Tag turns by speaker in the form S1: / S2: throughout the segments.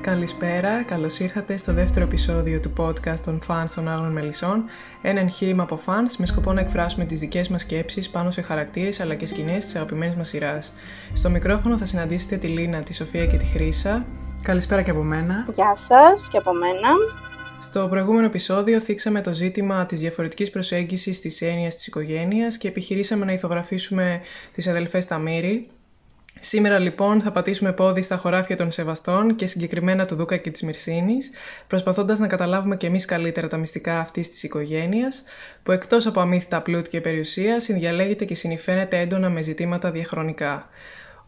S1: Καλησπέρα, καλώς ήρθατε στο δεύτερο επεισόδιο του podcast των fans των Άγνων Μελισσών, ένα εγχείρημα από fans με σκοπό να εκφράσουμε τις δικές μας σκέψεις πάνω σε χαρακτήρες αλλά και σκηνές της αγαπημένης μας σειράς. Στο μικρόφωνο θα συναντήσετε τη Λίνα, τη Σοφία και τη Χρύσα. Καλησπέρα και από μένα.
S2: Γεια σας και από μένα.
S1: Στο προηγούμενο επεισόδιο θίξαμε το ζήτημα της διαφορετικής προσέγγισης της έννοιας της οικογένειας και επιχειρήσαμε να ηθογραφήσουμε τις αδελφές Ταμύρη, Σήμερα λοιπόν θα πατήσουμε πόδι στα χωράφια των Σεβαστών και συγκεκριμένα του Δούκα και της Μυρσίνης, προσπαθώντας να καταλάβουμε και εμείς καλύτερα τα μυστικά αυτής της οικογένειας, που εκτός από αμύθιτα πλούτη και περιουσία συνδιαλέγεται και συνηφαίνεται έντονα με ζητήματα διαχρονικά.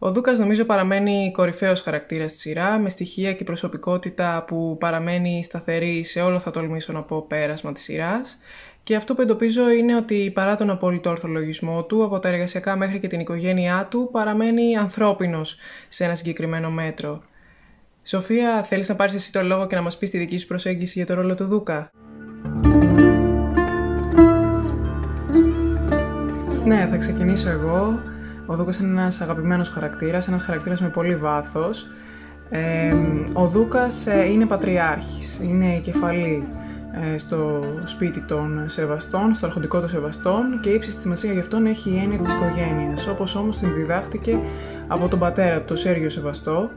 S1: Ο Δούκας νομίζω παραμένει κορυφαίος χαρακτήρας στη σειρά, με στοιχεία και προσωπικότητα που παραμένει σταθερή σε όλο θα τολμήσω να πω πέρασμα της σειράς και αυτό που εντοπίζω είναι ότι παρά τον απόλυτο ορθολογισμό του, από τα εργασιακά μέχρι και την οικογένειά του, παραμένει ανθρώπινος σε ένα συγκεκριμένο μέτρο. Σοφία, θέλεις να πάρεις εσύ το λόγο και να μας πεις τη δική σου προσέγγιση για το ρόλο του Δούκα; Ναι, θα ξεκινήσω εγώ. Ο Δούκας είναι ένας αγαπημένος χαρακτήρας, ένας χαρακτήρας με πολύ βάθος. Ε, ο Δούκας ε, είναι πατριάρχης, είναι η κεφαλή ε, στο σπίτι των Σεβαστών, στο αρχοντικό των Σεβαστών και ύψη στη σημασία γι' αυτόν έχει η έννοια της οικογένειας, όπως όμως την διδάχτηκε από τον πατέρα του, τον Σέργιο Σεβαστό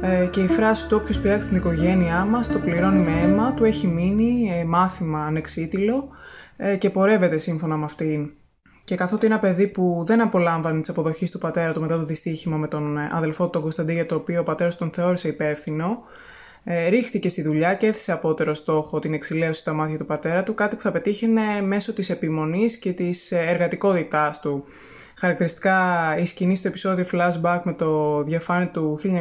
S1: ε, και η φράση του «Όποιος πειράξει την οικογένειά μας το πληρώνει με αίμα» του έχει μείνει ε, μάθημα ανεξίτηλο και πορεύεται σύμφωνα με αυτήν. Και καθότι ένα παιδί που δεν απολάμβανε τη αποδοχή του πατέρα του μετά το δυστύχημα με τον αδελφό του τον Κωνσταντή, για το οποίο ο πατέρας τον θεώρησε υπεύθυνο, ε, ρίχτηκε στη δουλειά και έθεσε απότερο στόχο την εξηλαίωση στα μάτια του πατέρα του, κάτι που θα πετύχαινε μέσω της επιμονής και της εργατικότητάς του. Χαρακτηριστικά η σκηνή στο επεισόδιο flashback με το διαφάνει του 1920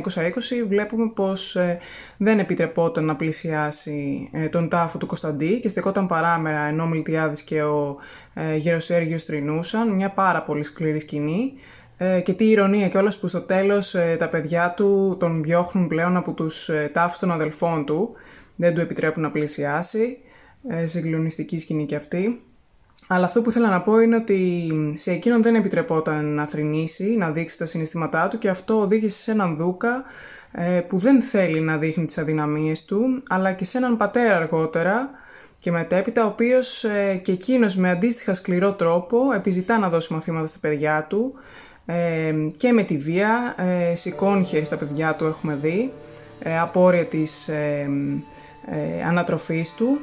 S1: βλέπουμε πως ε, δεν επιτρεπόταν να πλησιάσει ε, τον τάφο του Κωνσταντή και στεκόταν παράμερα ενώ ο Μιλτιάδης και ο ε, Γεροσέργιος τρινούσαν, μια πάρα πολύ σκληρή σκηνή ε, και τι ηρωνία κιόλας που στο τέλος ε, τα παιδιά του τον διώχνουν πλέον από τους ε, τάφους των αδελφών του. Δεν του επιτρέπουν να πλησιάσει. Ε, συγκλονιστική σκηνή κι αυτή. Αλλά αυτό που ήθελα να πω είναι ότι σε εκείνον δεν επιτρεπόταν να θρυνήσει, να δείξει τα συναισθήματά του και αυτό οδήγησε σε έναν δούκα που δεν θέλει να δείχνει τις αδυναμίες του, αλλά και σε έναν πατέρα αργότερα και μετέπειτα, ο οποίος και εκείνος με αντίστοιχα σκληρό τρόπο επιζητά να δώσει μαθήματα στα παιδιά του, και με τη βία, ε, σηκώνει χέρι στα παιδιά του έχουμε δει, ε, απόρρια της ε, ε, ανατροφής του.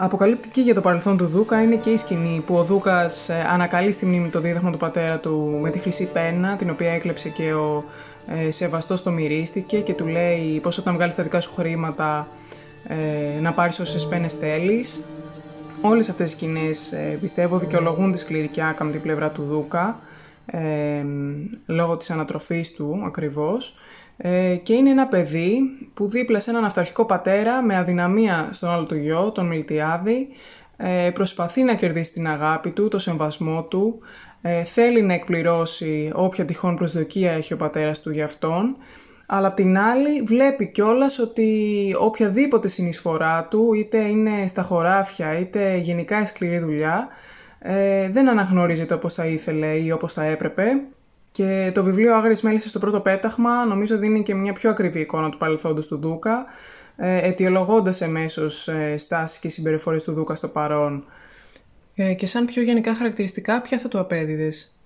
S1: Αποκαλυπτική για το παρελθόν του Δούκα είναι και η σκηνή που ο Δούκας ε, ανακαλεί στη μνήμη το δίδαγμα του πατέρα του με τη χρυσή πένα, την οποία έκλεψε και ο ε, Σεβαστός το μυρίστηκε και του λέει πως όταν βγάλεις τα δικά σου χρήματα ε, να πάρεις όσες πένες θέλεις Όλες αυτές οι σκηνές ε, πιστεύω δικαιολογούν τη σκληρική άκα με την πλευρά του Δούκα ε, λόγω της ανατροφής του ακριβώς. Ε, και είναι ένα παιδί που δίπλα σε έναν αυταρχικό πατέρα με αδυναμία στον άλλο του γιο, τον Μιλτιάδη ε, προσπαθεί να κερδίσει την αγάπη του, το σεμβασμό του ε, θέλει να εκπληρώσει όποια τυχόν προσδοκία έχει ο πατέρας του για αυτόν αλλά απ' την άλλη βλέπει κιόλας ότι οποιαδήποτε συνεισφορά του, είτε είναι στα χωράφια, είτε γενικά η σκληρή δουλειά, ε, δεν αναγνωρίζεται όπως θα ήθελε ή όπως θα έπρεπε. Και το βιβλίο «Άγριες μέλισσες» στο πρώτο πέταχμα νομίζω δίνει και μια πιο ακριβή εικόνα του παρελθόντος του Δούκα, ε, αιτιολογώντας εμέσως ε, στάσεις και συμπεριφορές του Δούκα στο παρόν. Ε, και σαν πιο γενικά χαρακτηριστικά, ποια θα του απέδιδες;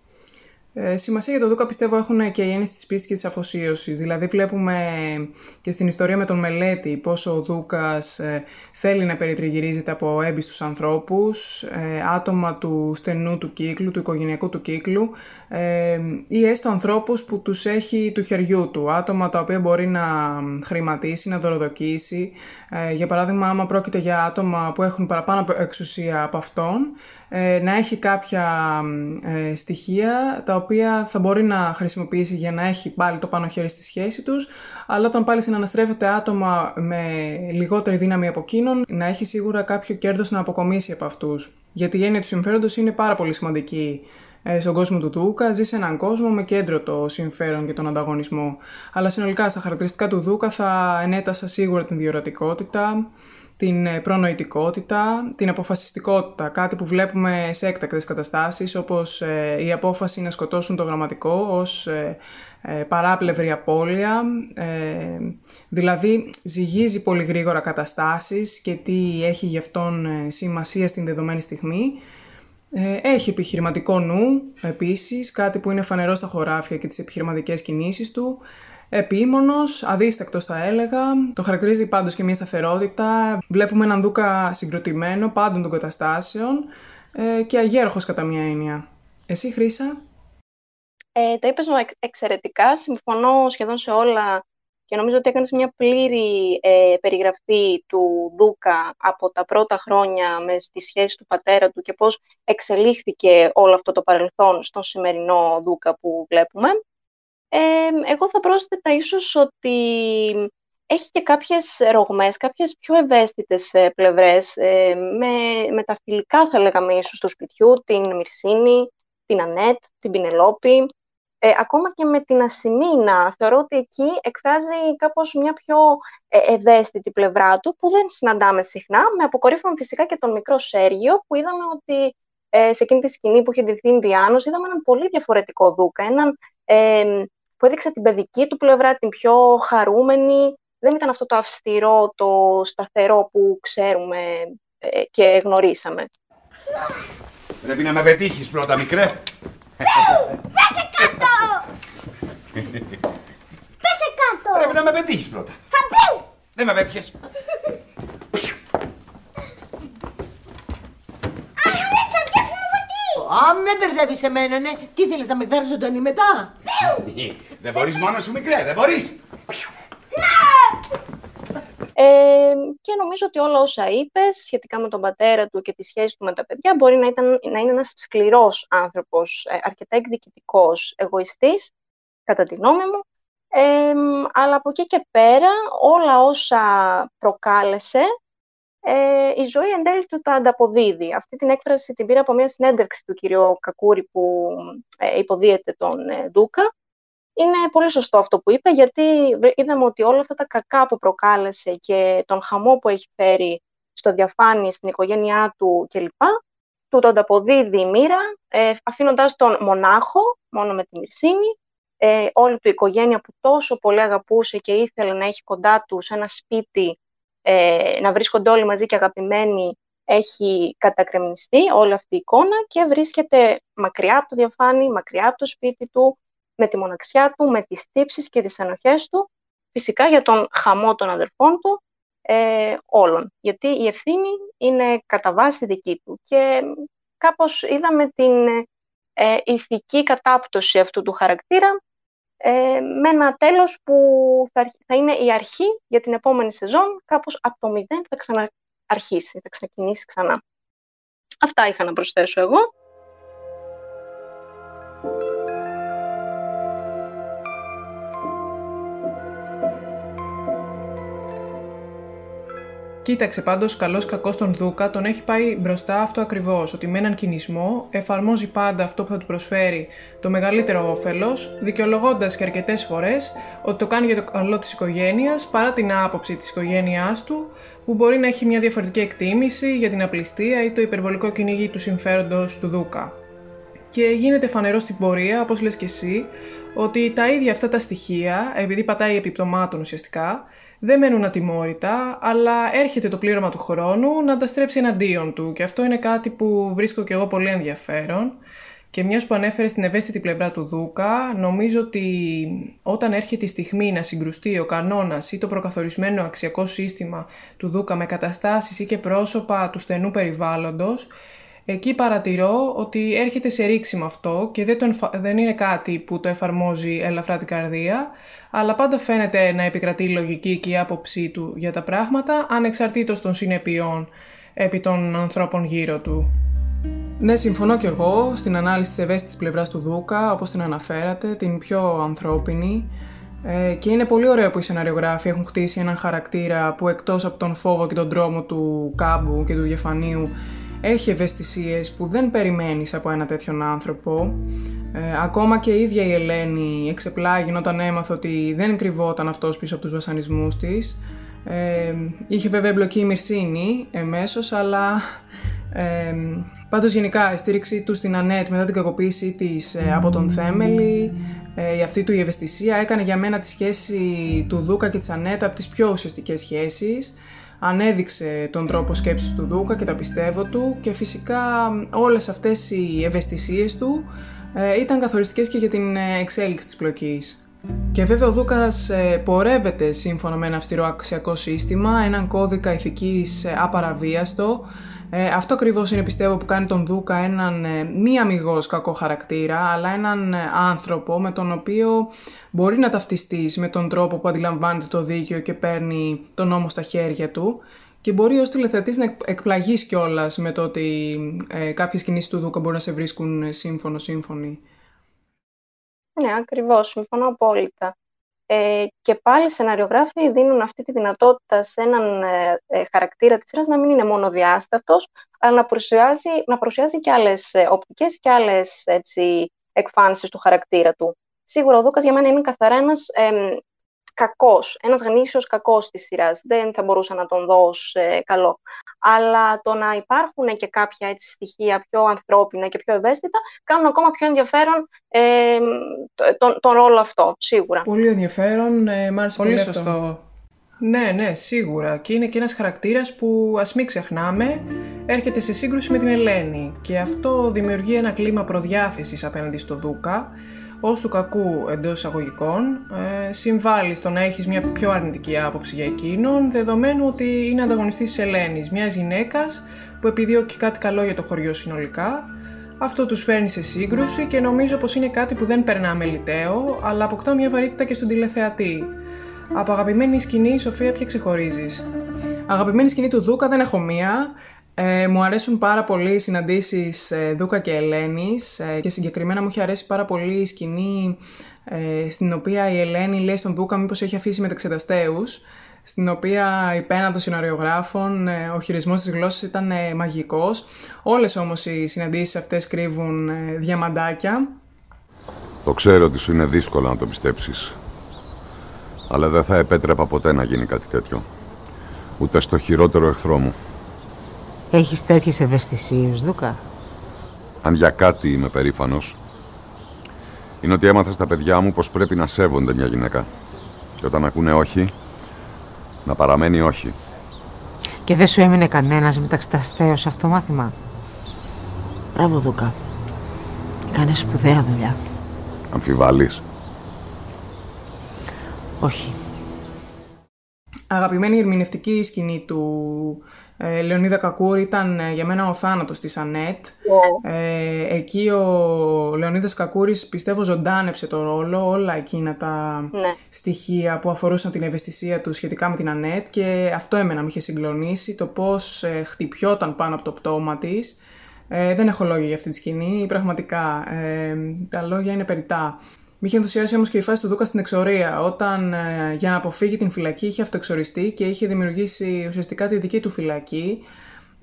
S1: Ε, σημασία για τον Δούκα πιστεύω έχουν και οι έννοιες της πίστης και της αφοσίωσης. Δηλαδή βλέπουμε και στην ιστορία με τον Μελέτη πόσο ο Δούκας ε, θέλει να περιτριγυρίζεται από έμπιστους ανθρώπους, ε, άτομα του στενού του κύκλου, του οικογενειακού του κύκλου ε, ή έστω ανθρώπους που τους έχει του χεριού του, άτομα τα οποία μπορεί να χρηματίσει, να δωροδοκίσει. Ε, για παράδειγμα, άμα πρόκειται για άτομα που έχουν παραπάνω εξουσία από αυτόν, ε, να έχει κάποια ε, στοιχεία τα οποία θα μπορεί να χρησιμοποιήσει για να έχει πάλι το πάνω χέρι στη σχέση τους, αλλά όταν πάλι συναναστρέφεται άτομα με λιγότερη δύναμη από εκείνον, να έχει σίγουρα κάποιο κέρδος να αποκομίσει από αυτούς. Γιατί η έννοια του συμφέροντος είναι πάρα πολύ σημαντική ε, στον κόσμο του Δούκα, ζει σε έναν κόσμο με κέντρο το συμφέρον και τον ανταγωνισμό. Αλλά συνολικά στα χαρακτηριστικά του Δούκα θα ενέτασα σίγουρα την διορατικότητα, την ε, προνοητικότητα, την αποφασιστικότητα, κάτι που βλέπουμε σε έκτακτες καταστάσεις όπως ε, η απόφαση να σκοτώσουν το γραμματικό ως ε, παράπλευρη απώλεια, δηλαδή ζυγίζει πολύ γρήγορα καταστάσεις και τι έχει γι' αυτόν σημασία στην δεδομένη στιγμή. Έχει επιχειρηματικό νου, επίσης, κάτι που είναι φανερό στα χωράφια και τις επιχειρηματικές κινήσεις του επίμονος, αδίστακτος θα έλεγα. Το χαρακτηρίζει πάντως και μια σταθερότητα. Βλέπουμε έναν Δούκα συγκροτημένο πάντων των καταστάσεων ε, και αγέροχος κατά μία έννοια. Εσύ Χρύσα;
S2: Ε, τα είπες εξαιρετικά, συμφωνώ σχεδόν σε όλα και νομίζω ότι έκανες μια πλήρη ε, περιγραφή του Δούκα από τα πρώτα χρόνια με στη σχέση του πατέρα του και πώς εξελίχθηκε όλο αυτό το παρελθόν στον σημερινό Δούκα που βλέπουμε εγώ θα πρόσθετα ίσως ότι έχει και κάποιες ρογμές, κάποιες πιο ευαίσθητες ε, πλευρές, ε, με, με τα φιλικά θα λέγαμε ίσως του σπιτιού, την Μυρσίνη, την Ανέτ, την Πινελόπη, ε, ακόμα και με την Ασημίνα. Θεωρώ ότι εκεί εκφράζει κάπως μια πιο ε, ευαίσθητη πλευρά του, που δεν συναντάμε συχνά, με αποκορύφωμα φυσικά και τον μικρό Σέργιο, που είδαμε ότι ε, σε εκείνη τη σκηνή που είχε ντυθεί Ινδιάνος, είδαμε έναν πολύ διαφορετικό Δούκα, έναν που έδειξε την παιδική του πλευρά, την πιο χαρούμενη. Δεν ήταν αυτό το αυστηρό, το σταθερό που ξέρουμε ε, και γνωρίσαμε.
S3: Πρέπει να με πετύχεις πρώτα, μικρέ.
S4: Πέσε κάτω! Πέσε κάτω!
S3: Πρέπει να με πετύχεις πρώτα.
S4: Θα
S3: Δεν με πέτυχες.
S5: Α, με μπερδεύεις εμένα, ναι. Τι θέλεις να με γδάρει ζωντανή μετά;
S3: δεν μπορείς μόνος σου, μικρέ, δεν μπορείς.
S2: Ε, και νομίζω ότι όλα όσα είπες σχετικά με τον πατέρα του και τη σχέση του με τα παιδιά μπορεί να, ήταν, να είναι ένας σκληρός άνθρωπος, ε, αρκετά εκδικητικός, εγωιστής, κατά τη γνώμη μου. Ε, αλλά από εκεί και πέρα όλα όσα προκάλεσε ε, η ζωή εν τέλει του τα ανταποδίδει. Αυτή την έκφραση την πήρα από μια συνέντευξη του κυρίου Κακούρη που ε, υποδίεται τον ε, Δούκα. Είναι πολύ σωστό αυτό που είπε, γιατί είδαμε ότι όλα αυτά τα κακά που προκάλεσε και τον χαμό που έχει φέρει στο διαφάνει, στην οικογένειά του κλπ. Του το ανταποδίδει η μοίρα, ε, αφήνοντας τον μονάχο, μόνο με τη Μυρσίνη, ε, όλη του οικογένεια που τόσο πολύ αγαπούσε και ήθελε να έχει κοντά του σε ένα σπίτι ε, να βρίσκονται όλοι μαζί και αγαπημένοι έχει κατακρεμιστεί όλη αυτή η εικόνα και βρίσκεται μακριά από το διαφάνει, μακριά από το σπίτι του, με τη μοναξιά του, με τις τύψεις και τις ενοχές του, φυσικά για τον χαμό των αδερφών του, ε, όλων. Γιατί η ευθύνη είναι κατά βάση δική του. Και κάπως είδαμε την ε, ηθική κατάπτωση αυτού του χαρακτήρα ε, με ένα τέλος που θα, θα είναι η αρχή για την επόμενη σεζόν, κάπως από το μηδέν θα ξαναρχίσει, θα ξεκινήσει ξανά. Αυτά είχα να προσθέσω εγώ.
S1: Κοίταξε πάντως, καλός κακός τον Δούκα τον έχει πάει μπροστά αυτό ακριβώς. Ότι με έναν κινησμό εφαρμόζει πάντα αυτό που θα του προσφέρει το μεγαλύτερο όφελος, δικαιολογώντας και αρκετές φορές ότι το κάνει για το καλό της οικογένειας παρά την άποψη της οικογένειάς του, που μπορεί να έχει μια διαφορετική εκτίμηση για την απληστία ή το υπερβολικό κυνήγι του συμφέροντος του Δούκα. Και γίνεται φανερό στην πορεία, όπως λες και εσύ, ότι τα ίδια αυτά τα στοιχεία, επειδή πατάει επιπτωμάτων ουσιαστικά, δεν μένουν ατιμόρυτα, αλλά έρχεται το πλήρωμα του χρόνου να τα στρέψει εναντίον του και αυτό είναι κάτι που βρίσκω και εγώ πολύ ενδιαφέρον. Και μιας που ανέφερε στην ευαίσθητη πλευρά του Δούκα, νομίζω ότι όταν έρχεται η στιγμή να συγκρουστεί ο κανόνας ή το προκαθορισμένο αξιακό σύστημα του Δούκα με καταστάσεις ή και πρόσωπα του στενού περιβάλλοντος, εκεί παρατηρώ ότι έρχεται σε ρήξη με αυτό και δεν, το δεν είναι κάτι που το εφαρμόζει ελαφρά την καρδία, αλλά πάντα φαίνεται να επικρατεί η λογική και η άποψή του για τα πράγματα, ανεξαρτήτως των συνεπειών επί των ανθρώπων γύρω του. Ναι, συμφωνώ κι εγώ στην ανάλυση της ευαίσθητης πλευράς του Δούκα, όπως την αναφέρατε, την πιο ανθρώπινη. Ε, και είναι πολύ ωραίο που οι σεναριογράφοι έχουν χτίσει έναν χαρακτήρα που εκτός από τον φόβο και τον τρόμο του κάμπου και του γεφανίου έχει ευαισθησίες που δεν περιμένεις από ένα τέτοιον άνθρωπο. Ε, ακόμα και η ίδια η Ελένη εξεπλάγει όταν έμαθε ότι δεν κρυβόταν αυτός πίσω από τους βασανισμούς της. Ε, είχε βέβαια εμπλοκή η Μυρσίνη εμέσως, αλλά ε, πάντως γενικά η στήριξή του στην Ανέτ μετά την κακοποίησή της ε, από τον Θέμελη, ε, η αυτή του η ευαισθησία έκανε για μένα τη σχέση του Δούκα και της Ανέτ από τις πιο ουσιαστικές σχέσεις. Ανέδειξε τον τρόπο σκέψης του Δούκα και τα πιστεύω του και φυσικά όλες αυτές οι ευαισθησίες του ε, ήταν καθοριστικές και για την ε, εξέλιξη της πλοκής. Και βέβαια ο Δούκας ε, πορεύεται σύμφωνα με ένα αυστηρό αξιακό σύστημα, έναν κώδικα ηθικής απαραβίαστο. Αυτό ακριβώς είναι πιστεύω που κάνει τον Δούκα έναν μη αμυγός κακό χαρακτήρα, αλλά έναν άνθρωπο με τον οποίο μπορεί να ταυτιστείς με τον τρόπο που αντιλαμβάνεται το δίκαιο και παίρνει τον νόμο στα χέρια του και μπορεί ως τηλεθεατής να εκπλαγείς κιόλας με το ότι ε, κάποιες κινήσεις του Δούκα μπορεί να σε βρίσκουν σύμφωνο-σύμφωνοι.
S2: Ναι, ακριβώς. Συμφωνώ απόλυτα. Ε, και πάλι οι σεναριογράφοι δίνουν αυτή τη δυνατότητα σε έναν ε, ε χαρακτήρα της σειράς να μην είναι μόνο διάστατος, αλλά να παρουσιάζει, να παρουσιάζει και άλλες ε, οπτικές και άλλες έτσι, εκφάνσεις του χαρακτήρα του. Σίγουρα ο Δούκας για μένα είναι καθαρά ένας κακός, ένας γνήσιος κακός της σειράς. Δεν θα μπορούσα να τον δω ως ε, καλό. Αλλά το να υπάρχουν και κάποια έτσι, στοιχεία πιο ανθρώπινα και πιο ευαίσθητα κάνουν ακόμα πιο ενδιαφέρον ε, τον, τον ρόλο αυτό, σίγουρα.
S1: Πολύ ενδιαφέρον, ε, μ' άρεσε
S6: πολύ, σωστό. Ναι, ναι, σίγουρα. Και είναι και ένας χαρακτήρας που, ας μην ξεχνάμε, έρχεται σε σύγκρουση με την Ελένη. Και αυτό δημιουργεί ένα κλίμα προδιάθεσης απέναντι στο Δούκα, ως του κακού εντός εισαγωγικών ε, συμβάλλει στο να έχεις μια πιο αρνητική άποψη για εκείνον, δεδομένου ότι είναι ανταγωνιστής της Ελένης, μιας γυναίκας που επιδιώκει κάτι καλό για το χωριό συνολικά. Αυτό τους φέρνει σε σύγκρουση και νομίζω πως είναι κάτι που δεν περνά μελιτέο, αλλά αποκτά μια βαρύτητα και στον τηλεθεατή. Από αγαπημένη σκηνή, Σοφία, ποια ξεχωρίζεις;
S1: Αγαπημένη σκηνή του Δούκα δεν έχω μία. Ε, μου αρέσουν πάρα πολύ οι συναντήσεις ε, Δούκα και Ελένης ε, και συγκεκριμένα μου έχει αρέσει πάρα πολύ η σκηνή ε, στην οποία η Ελένη λέει στον Δούκα μήπως έχει αφήσει μεταξεταστέους στην οποία υπέναν των σιναριογράφων ο χειρισμός της γλώσσας ήταν μαγικός. Όλες όμως οι συναντήσεις αυτές κρύβουν διαμαντάκια.
S3: Το ξέρω ότι σου είναι δύσκολο να το πιστέψεις. Αλλά δεν θα επέτρεπα ποτέ να γίνει κάτι τέτοιο. Ούτε στο χειρότερο εχθρό μου.
S5: Έχεις τέτοιες ευαισθησίες, Δούκα;
S3: Αν για κάτι είμαι περήφανος, είναι ότι έμαθα στα παιδιά μου πως πρέπει να σέβονται μια γυναίκα. Και όταν ακούνε όχι, να παραμένει όχι.
S5: Και δεν σου έμεινε κανένας μεταξυταστέος σε αυτό το μάθημα; Μπράβο, Δούκα. Κάνες σπουδαία δουλειά.
S3: Αμφιβάλλεις;
S5: Όχι.
S1: Αγαπημένη ερμηνευτική σκηνή του ε, Λεωνίδα Κακούρη ήταν ε, για μένα ο θάνατος της Ανέτ. Ναι. Ε, εκεί ο Λεωνίδας Κακούρης πιστεύω ζωντάνεψε το ρόλο, όλα εκείνα τα ναι. στοιχεία που αφορούσαν την ευαισθησία του σχετικά με την Ανέτ και αυτό εμένα με είχε συγκλονίσει, το πώς ε, χτυπιόταν πάνω από το πτώμα της. Ε, δεν έχω λόγια για αυτή τη σκηνή, πραγματικά. Ε, τα λόγια είναι περιτά. Με είχε ενθουσιάσει όμως και η φάση του Δούκα στην εξορία, όταν ε, για να αποφύγει την φυλακή είχε αυτοεξοριστεί και είχε δημιουργήσει ουσιαστικά τη δική του φυλακή.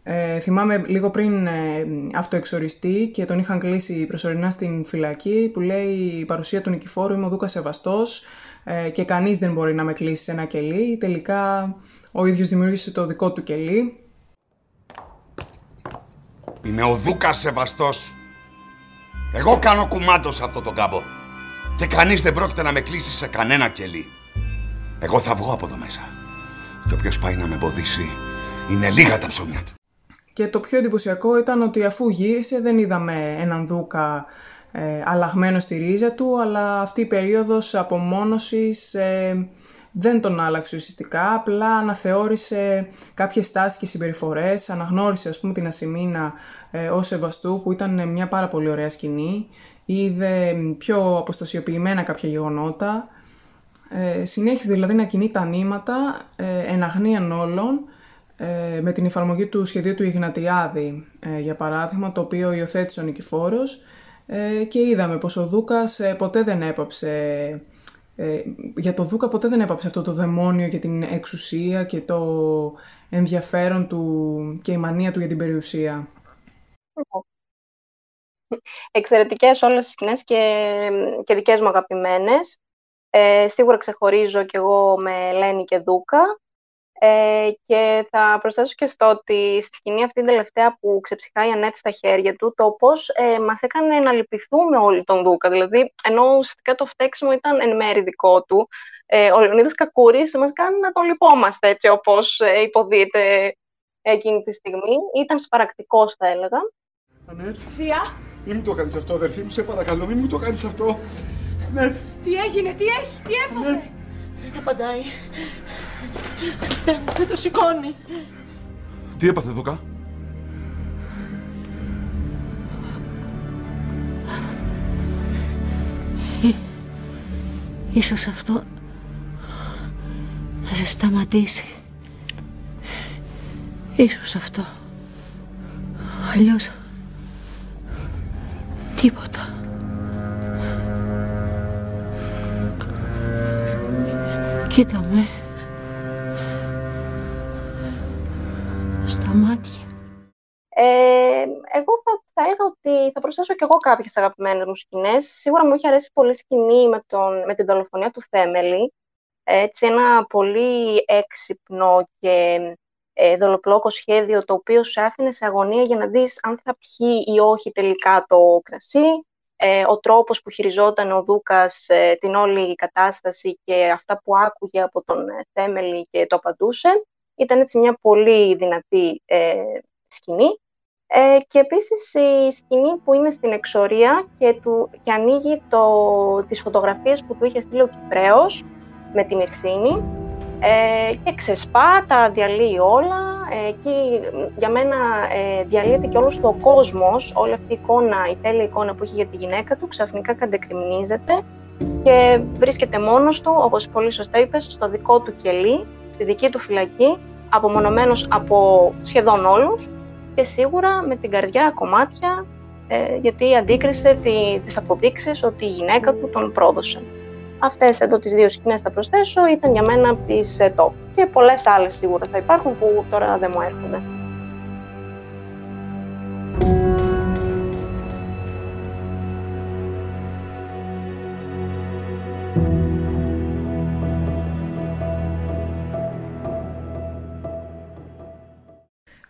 S1: Ε, θυμάμαι λίγο πριν ε, αυτοεξοριστεί και τον είχαν κλείσει προσωρινά στην φυλακή που λέει η παρουσία του Νικηφόρου είμαι ο Δούκας Σεβαστός ε, και κανείς δεν μπορεί να με κλείσει σε ένα κελί. Τελικά ο ίδιος δημιούργησε το δικό του κελί.
S3: Είμαι ο Δούκας Σεβαστός. Εγώ κάνω κουμάντο σε αυτό το κάμπο. Και κανείς δεν πρόκειται να με κλείσει σε κανένα κελί. Εγώ θα βγω από εδώ μέσα. Και όποιος πάει να με εμποδίσει, είναι λίγα τα ψωμιά του.
S1: Και το πιο εντυπωσιακό ήταν ότι αφού γύρισε δεν είδαμε έναν Δούκα ε, αλλαγμένο στη ρίζα του, αλλά αυτή η περίοδος απομόνωσης ε, δεν τον άλλαξε ουσιαστικά, απλά αναθεώρησε κάποιες στάσεις και συμπεριφορές, αναγνώρισε ας πούμε την Ασημίνα ε, ως Σεβαστού που ήταν μια πάρα πολύ ωραία σκηνή είδε πιο αποστασιοποιημένα κάποια γεγονότα, ε, συνέχισε δηλαδή να κινεί τα νήματα ε, εν αγνίαν όλων ε, με την εφαρμογή του σχεδίου του Ιγνατιάδη, ε, για παράδειγμα, το οποίο υιοθέτησε ο Νικηφόρος. Ε, και είδαμε πως ο Δούκας ποτέ δεν έπαψε για το Δούκα ποτέ δεν έπαψε αυτό το δαιμόνιο για την εξουσία και το ενδιαφέρον του και η μανία του για την περιουσία
S2: εξαιρετικές όλες οι σκηνές και, και δικές μου αγαπημένες. Ε, σίγουρα ξεχωρίζω κι εγώ με Ελένη και Δούκα. Ε, και θα προσθέσω και στο ότι στη σκηνή αυτή την τελευταία που ξεψυχάει η Ανέτ στα χέρια του, το πώς ε, μας έκανε να λυπηθούμε όλοι τον Δούκα. Δηλαδή, ενώ ουσιαστικά το φταίξιμο ήταν εν μέρη δικό του, ε, ο Λεωνίδας Κακούρης μας κάνει να τον λυπόμαστε έτσι όπως ε, υποδείται εκείνη τη στιγμή. Ήταν σπαρακτικός θα έλεγα.
S7: Ανέτ,
S8: Θεία,
S7: μην μου το κάνεις αυτό, αδερφή μου, σε παρακαλώ, μην μου το κάνεις αυτό. Ανέτ,
S8: τι έγινε, τι έχει, τι έπαθε;
S9: Δεν απαντάει. Χριστέ μου, δεν το σηκώνει.
S7: τι έπαθε Δούκα;
S5: Ίσως αυτό να σε σταματήσει. Ίσως αυτό. Αλλιώς τίποτα. Κοίτα με. Στα μάτια.
S2: Ε, εγώ θα, θα έλεγα ότι θα προσθέσω κι εγώ κάποιες αγαπημένες μου σκηνές. Σίγουρα μου έχει αρέσει πολύ σκηνή με, τον, με την δολοφονία του Θέμελη. Έτσι, ένα πολύ έξυπνο και ε, δολοπλόκο σχέδιο, το οποίο σε άφηνε σε αγωνία για να δεις αν θα πιει ή όχι τελικά το κρασί. Ε, ο τρόπος που χειριζόταν ο Δούκας ε, την όλη κατάσταση και αυτά που άκουγε από τον ε, Θέμελη και το απαντούσε. Ήταν έτσι μια πολύ δυνατή ε, σκηνή. Ε, και επίσης η σκηνή που είναι στην εξορία και, του, και ανοίγει το, τις φωτογραφίες που του είχε στείλει ο Κυπρέος με την Ιρσίνη ε, και ξεσπά, τα διαλύει όλα. Ε, εκεί για μένα ε, διαλύεται και όλος το κόσμος, όλη αυτή η εικόνα, η τέλεια εικόνα που έχει για τη γυναίκα του, ξαφνικά κατεκριμνίζεται και βρίσκεται μόνος του, όπως πολύ σωστά είπες, στο δικό του κελί, στη δική του φυλακή, απομονωμένος από σχεδόν όλους και σίγουρα με την καρδιά κομμάτια, ε, γιατί αντίκρισε τη, τις αποδείξεις ότι η γυναίκα του τον πρόδωσε. Αυτές εδώ τις δύο σκηνές θα προσθέσω, ήταν για μένα από τις ε, top. Και πολλές άλλες σίγουρα θα υπάρχουν που τώρα δεν μου έρχονται.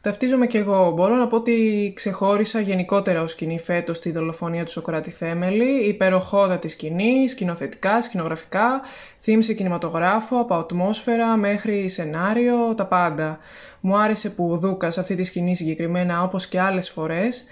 S6: Ταυτίζομαι κι εγώ. Μπορώ να πω ότι ξεχώρισα γενικότερα ως σκηνή φέτος τη δολοφονία του Σοκράτη Θέμελη. Υπεροχότατη σκηνής, σκηνοθετικά, σκηνογραφικά, θύμισε κινηματογράφο, από ατμόσφαιρα μέχρι σενάριο, τα πάντα. Μου άρεσε που ο Δούκας αυτή τη σκηνή συγκεκριμένα, όπως και άλλες φορές,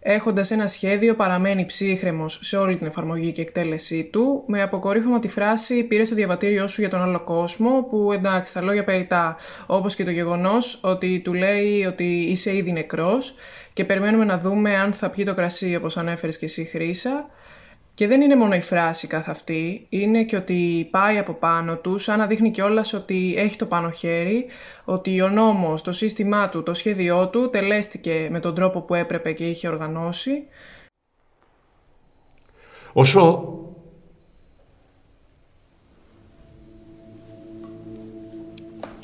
S6: έχοντας ένα σχέδιο παραμένει ψύχρεμος σε όλη την εφαρμογή και εκτέλεσή του, με αποκορύφωμα τη φράση «πήρε το διαβατήριό σου για τον άλλο κόσμο», που εντάξει, τα λόγια περιτά, όπως και το γεγονός ότι του λέει ότι είσαι ήδη νεκρός και περιμένουμε να δούμε αν θα πιει το κρασί, όπως ανέφερες και εσύ Χρύσα, και δεν είναι μόνο η φράση καθ' αυτή, είναι και ότι πάει από πάνω του, σαν να δείχνει κιόλας ότι έχει το πάνω χέρι, ότι ο νόμος, το σύστημά του, το σχέδιό του τελέστηκε με τον τρόπο που έπρεπε και είχε οργανώσει.
S10: Όσο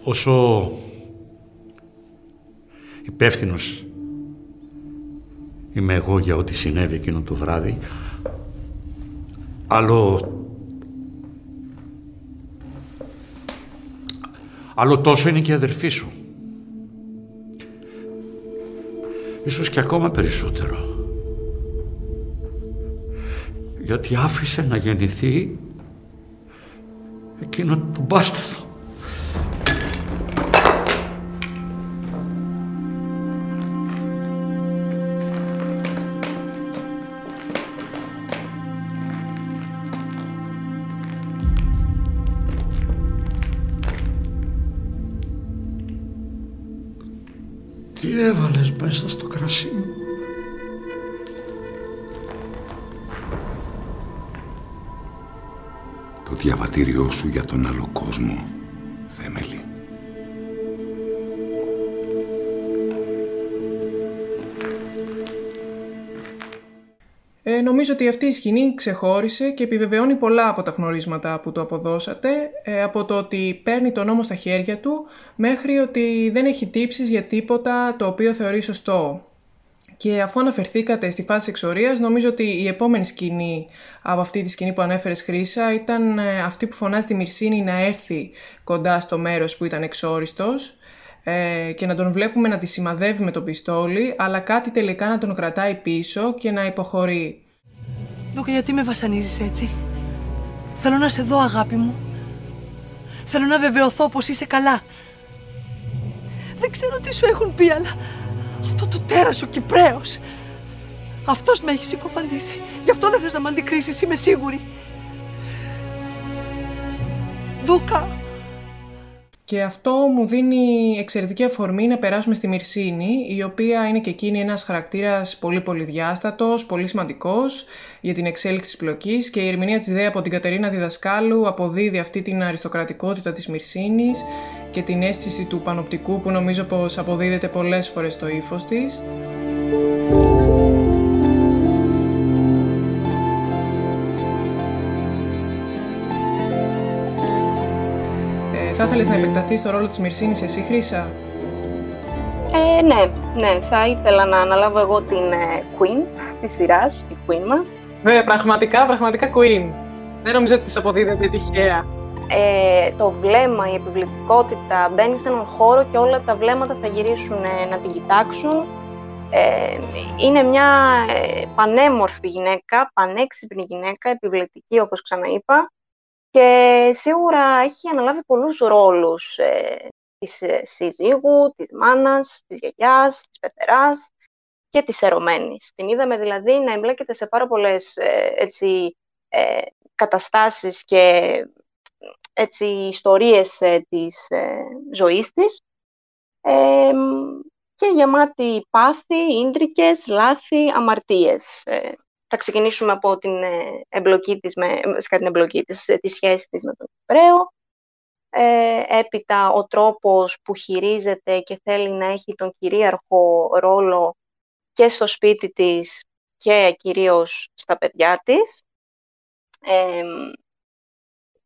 S10: όσο υπεύθυνος είμαι εγώ για ό,τι συνέβη εκείνο το βράδυ, Άλλο... Άλλο τόσο είναι και η αδερφή σου. Ίσως και ακόμα περισσότερο. Γιατί άφησε να γεννηθεί εκείνο το μπάσταρδο. Τι έβαλες μέσα στο κρασί μου;
S3: Το διαβατήριό σου για τον άλλο κόσμο,
S6: νομίζω ότι αυτή η σκηνή ξεχώρισε και επιβεβαιώνει πολλά από τα γνωρίσματα που του αποδώσατε, ε, από το ότι παίρνει τον νόμο στα χέρια του, μέχρι ότι δεν έχει τύψεις για τίποτα το οποίο θεωρεί σωστό. Και αφού αναφερθήκατε στη φάση εξορίας, νομίζω ότι η επόμενη σκηνή από αυτή τη σκηνή που ανέφερες Χρύσα ήταν ε, αυτή που φωνάζει τη Μυρσίνη να έρθει κοντά στο μέρος που ήταν εξόριστος ε, και να τον βλέπουμε να τη σημαδεύει με το πιστόλι, αλλά κάτι τελικά να τον κρατάει πίσω και να υποχωρεί.
S9: Δούκα, γιατί με βασανίζεις έτσι; Θέλω να σε δω, αγάπη μου. Θέλω να βεβαιωθώ πως είσαι καλά. Δεν ξέρω τι σου έχουν πει, αλλά αυτό το τέρας ο Κυπρέος. Αυτός με έχει συκοφαντήσει. Γι' αυτό δεν θες να με αντικρίσεις, είμαι σίγουρη. Δούκα,
S6: και αυτό μου δίνει εξαιρετική αφορμή να περάσουμε στη Μυρσίνη, η οποία είναι και εκείνη ένας χαρακτήρας πολύ πολυδιάστατος, πολύ σημαντικός για την εξέλιξη της πλοκής και η ερμηνεία της ιδέα από την Κατερίνα Διδασκάλου αποδίδει αυτή την αριστοκρατικότητα της Μυρσίνης και την αίσθηση του πανοπτικού που νομίζω πως αποδίδεται πολλές φορές στο ύφος της. Θα ήθελες να επεκταθείς στο ρόλο της Μυρσίνης εσύ, Χρύσα;
S2: Ε, ναι, ναι. Θα ήθελα να αναλάβω εγώ την ε, Queen της σειράς, η Queen μας.
S1: Βέβαια, πραγματικά, πραγματικά Queen. Δεν νομίζω ότι της αποδίδεται τυχαία.
S2: Ε, το βλέμμα, η επιβλητικότητα μπαίνει σε έναν χώρο και όλα τα βλέμματα θα γυρίσουν ε, να την κοιτάξουν. Ε, είναι μια ε, πανέμορφη γυναίκα, πανέξυπνη γυναίκα, επιβλητική όπως ξαναείπα και σίγουρα έχει αναλάβει πολλούς ρόλους ε, της ε, σύζυγου, της μάνας, της γιαγιάς, της πεθεράς και της ερωμένης. Την είδαμε δηλαδή να εμπλέκεται σε πάρα πολλές ε, έτσι, ε, καταστάσεις και έτσι, ιστορίες της ζωής της και γεμάτη πάθη, ίντρικες, λάθη, αμαρτίες θα ξεκινήσουμε από την ε, εμπλοκή της, με, την εμπλοκή της, ε, τη σχέση της με τον Εβραίο. Ε, έπειτα ο τρόπος που χειρίζεται και θέλει να έχει τον κυρίαρχο ρόλο και στο σπίτι της και κυρίως στα παιδιά της.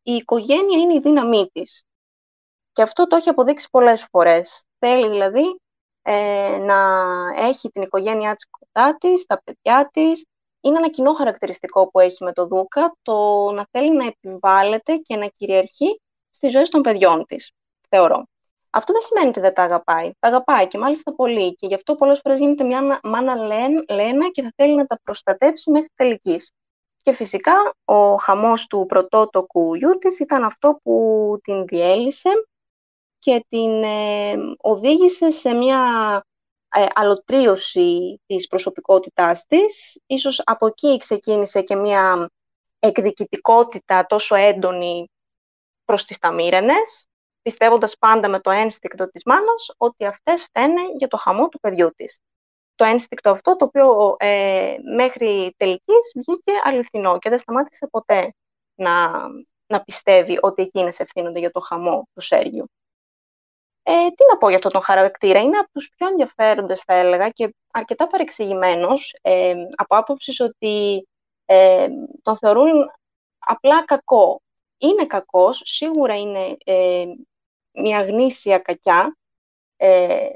S2: η οικογένεια είναι η δύναμή της. Και αυτό το έχει αποδείξει πολλές φορές. Θέλει δηλαδή να έχει την οικογένειά της κοντά της, τα παιδιά της, είναι ένα κοινό χαρακτηριστικό που έχει με το Δούκα, το να θέλει να επιβάλλεται και να κυριαρχεί στη ζωή των παιδιών της, θεωρώ. Αυτό δεν σημαίνει ότι δεν τα αγαπάει. Τα αγαπάει και μάλιστα πολύ. Και γι' αυτό πολλές φορές γίνεται μια μάνα λένα και θα θέλει να τα προστατέψει μέχρι τελικής. Και φυσικά ο χαμός του πρωτότοκου γιού της ήταν αυτό που την διέλυσε και την ε, οδήγησε σε μια ε, αλωτρίωση της προσωπικότητάς της. Ίσως από εκεί ξεκίνησε και μια εκδικητικότητα τόσο έντονη προς τις ταμήρενες, πιστεύοντας πάντα με το ένστικτο της μάνας ότι αυτές φταίνε για το χαμό του παιδιού της. Το ένστικτο αυτό, το οποίο ε, μέχρι τελικής βγήκε αληθινό και δεν σταμάτησε ποτέ να, να πιστεύει ότι εκείνες ευθύνονται για το χαμό του Σέργιου. Ε, τι να πω για αυτόν τον χαρακτήρα. Είναι από τους πιο ενδιαφέροντες, θα έλεγα, και αρκετά παρεξηγημένος, ε, από άποψης ότι ε, τον θεωρούν απλά κακό. Είναι κακός, σίγουρα είναι ε, μια γνήσια κακιά, ε,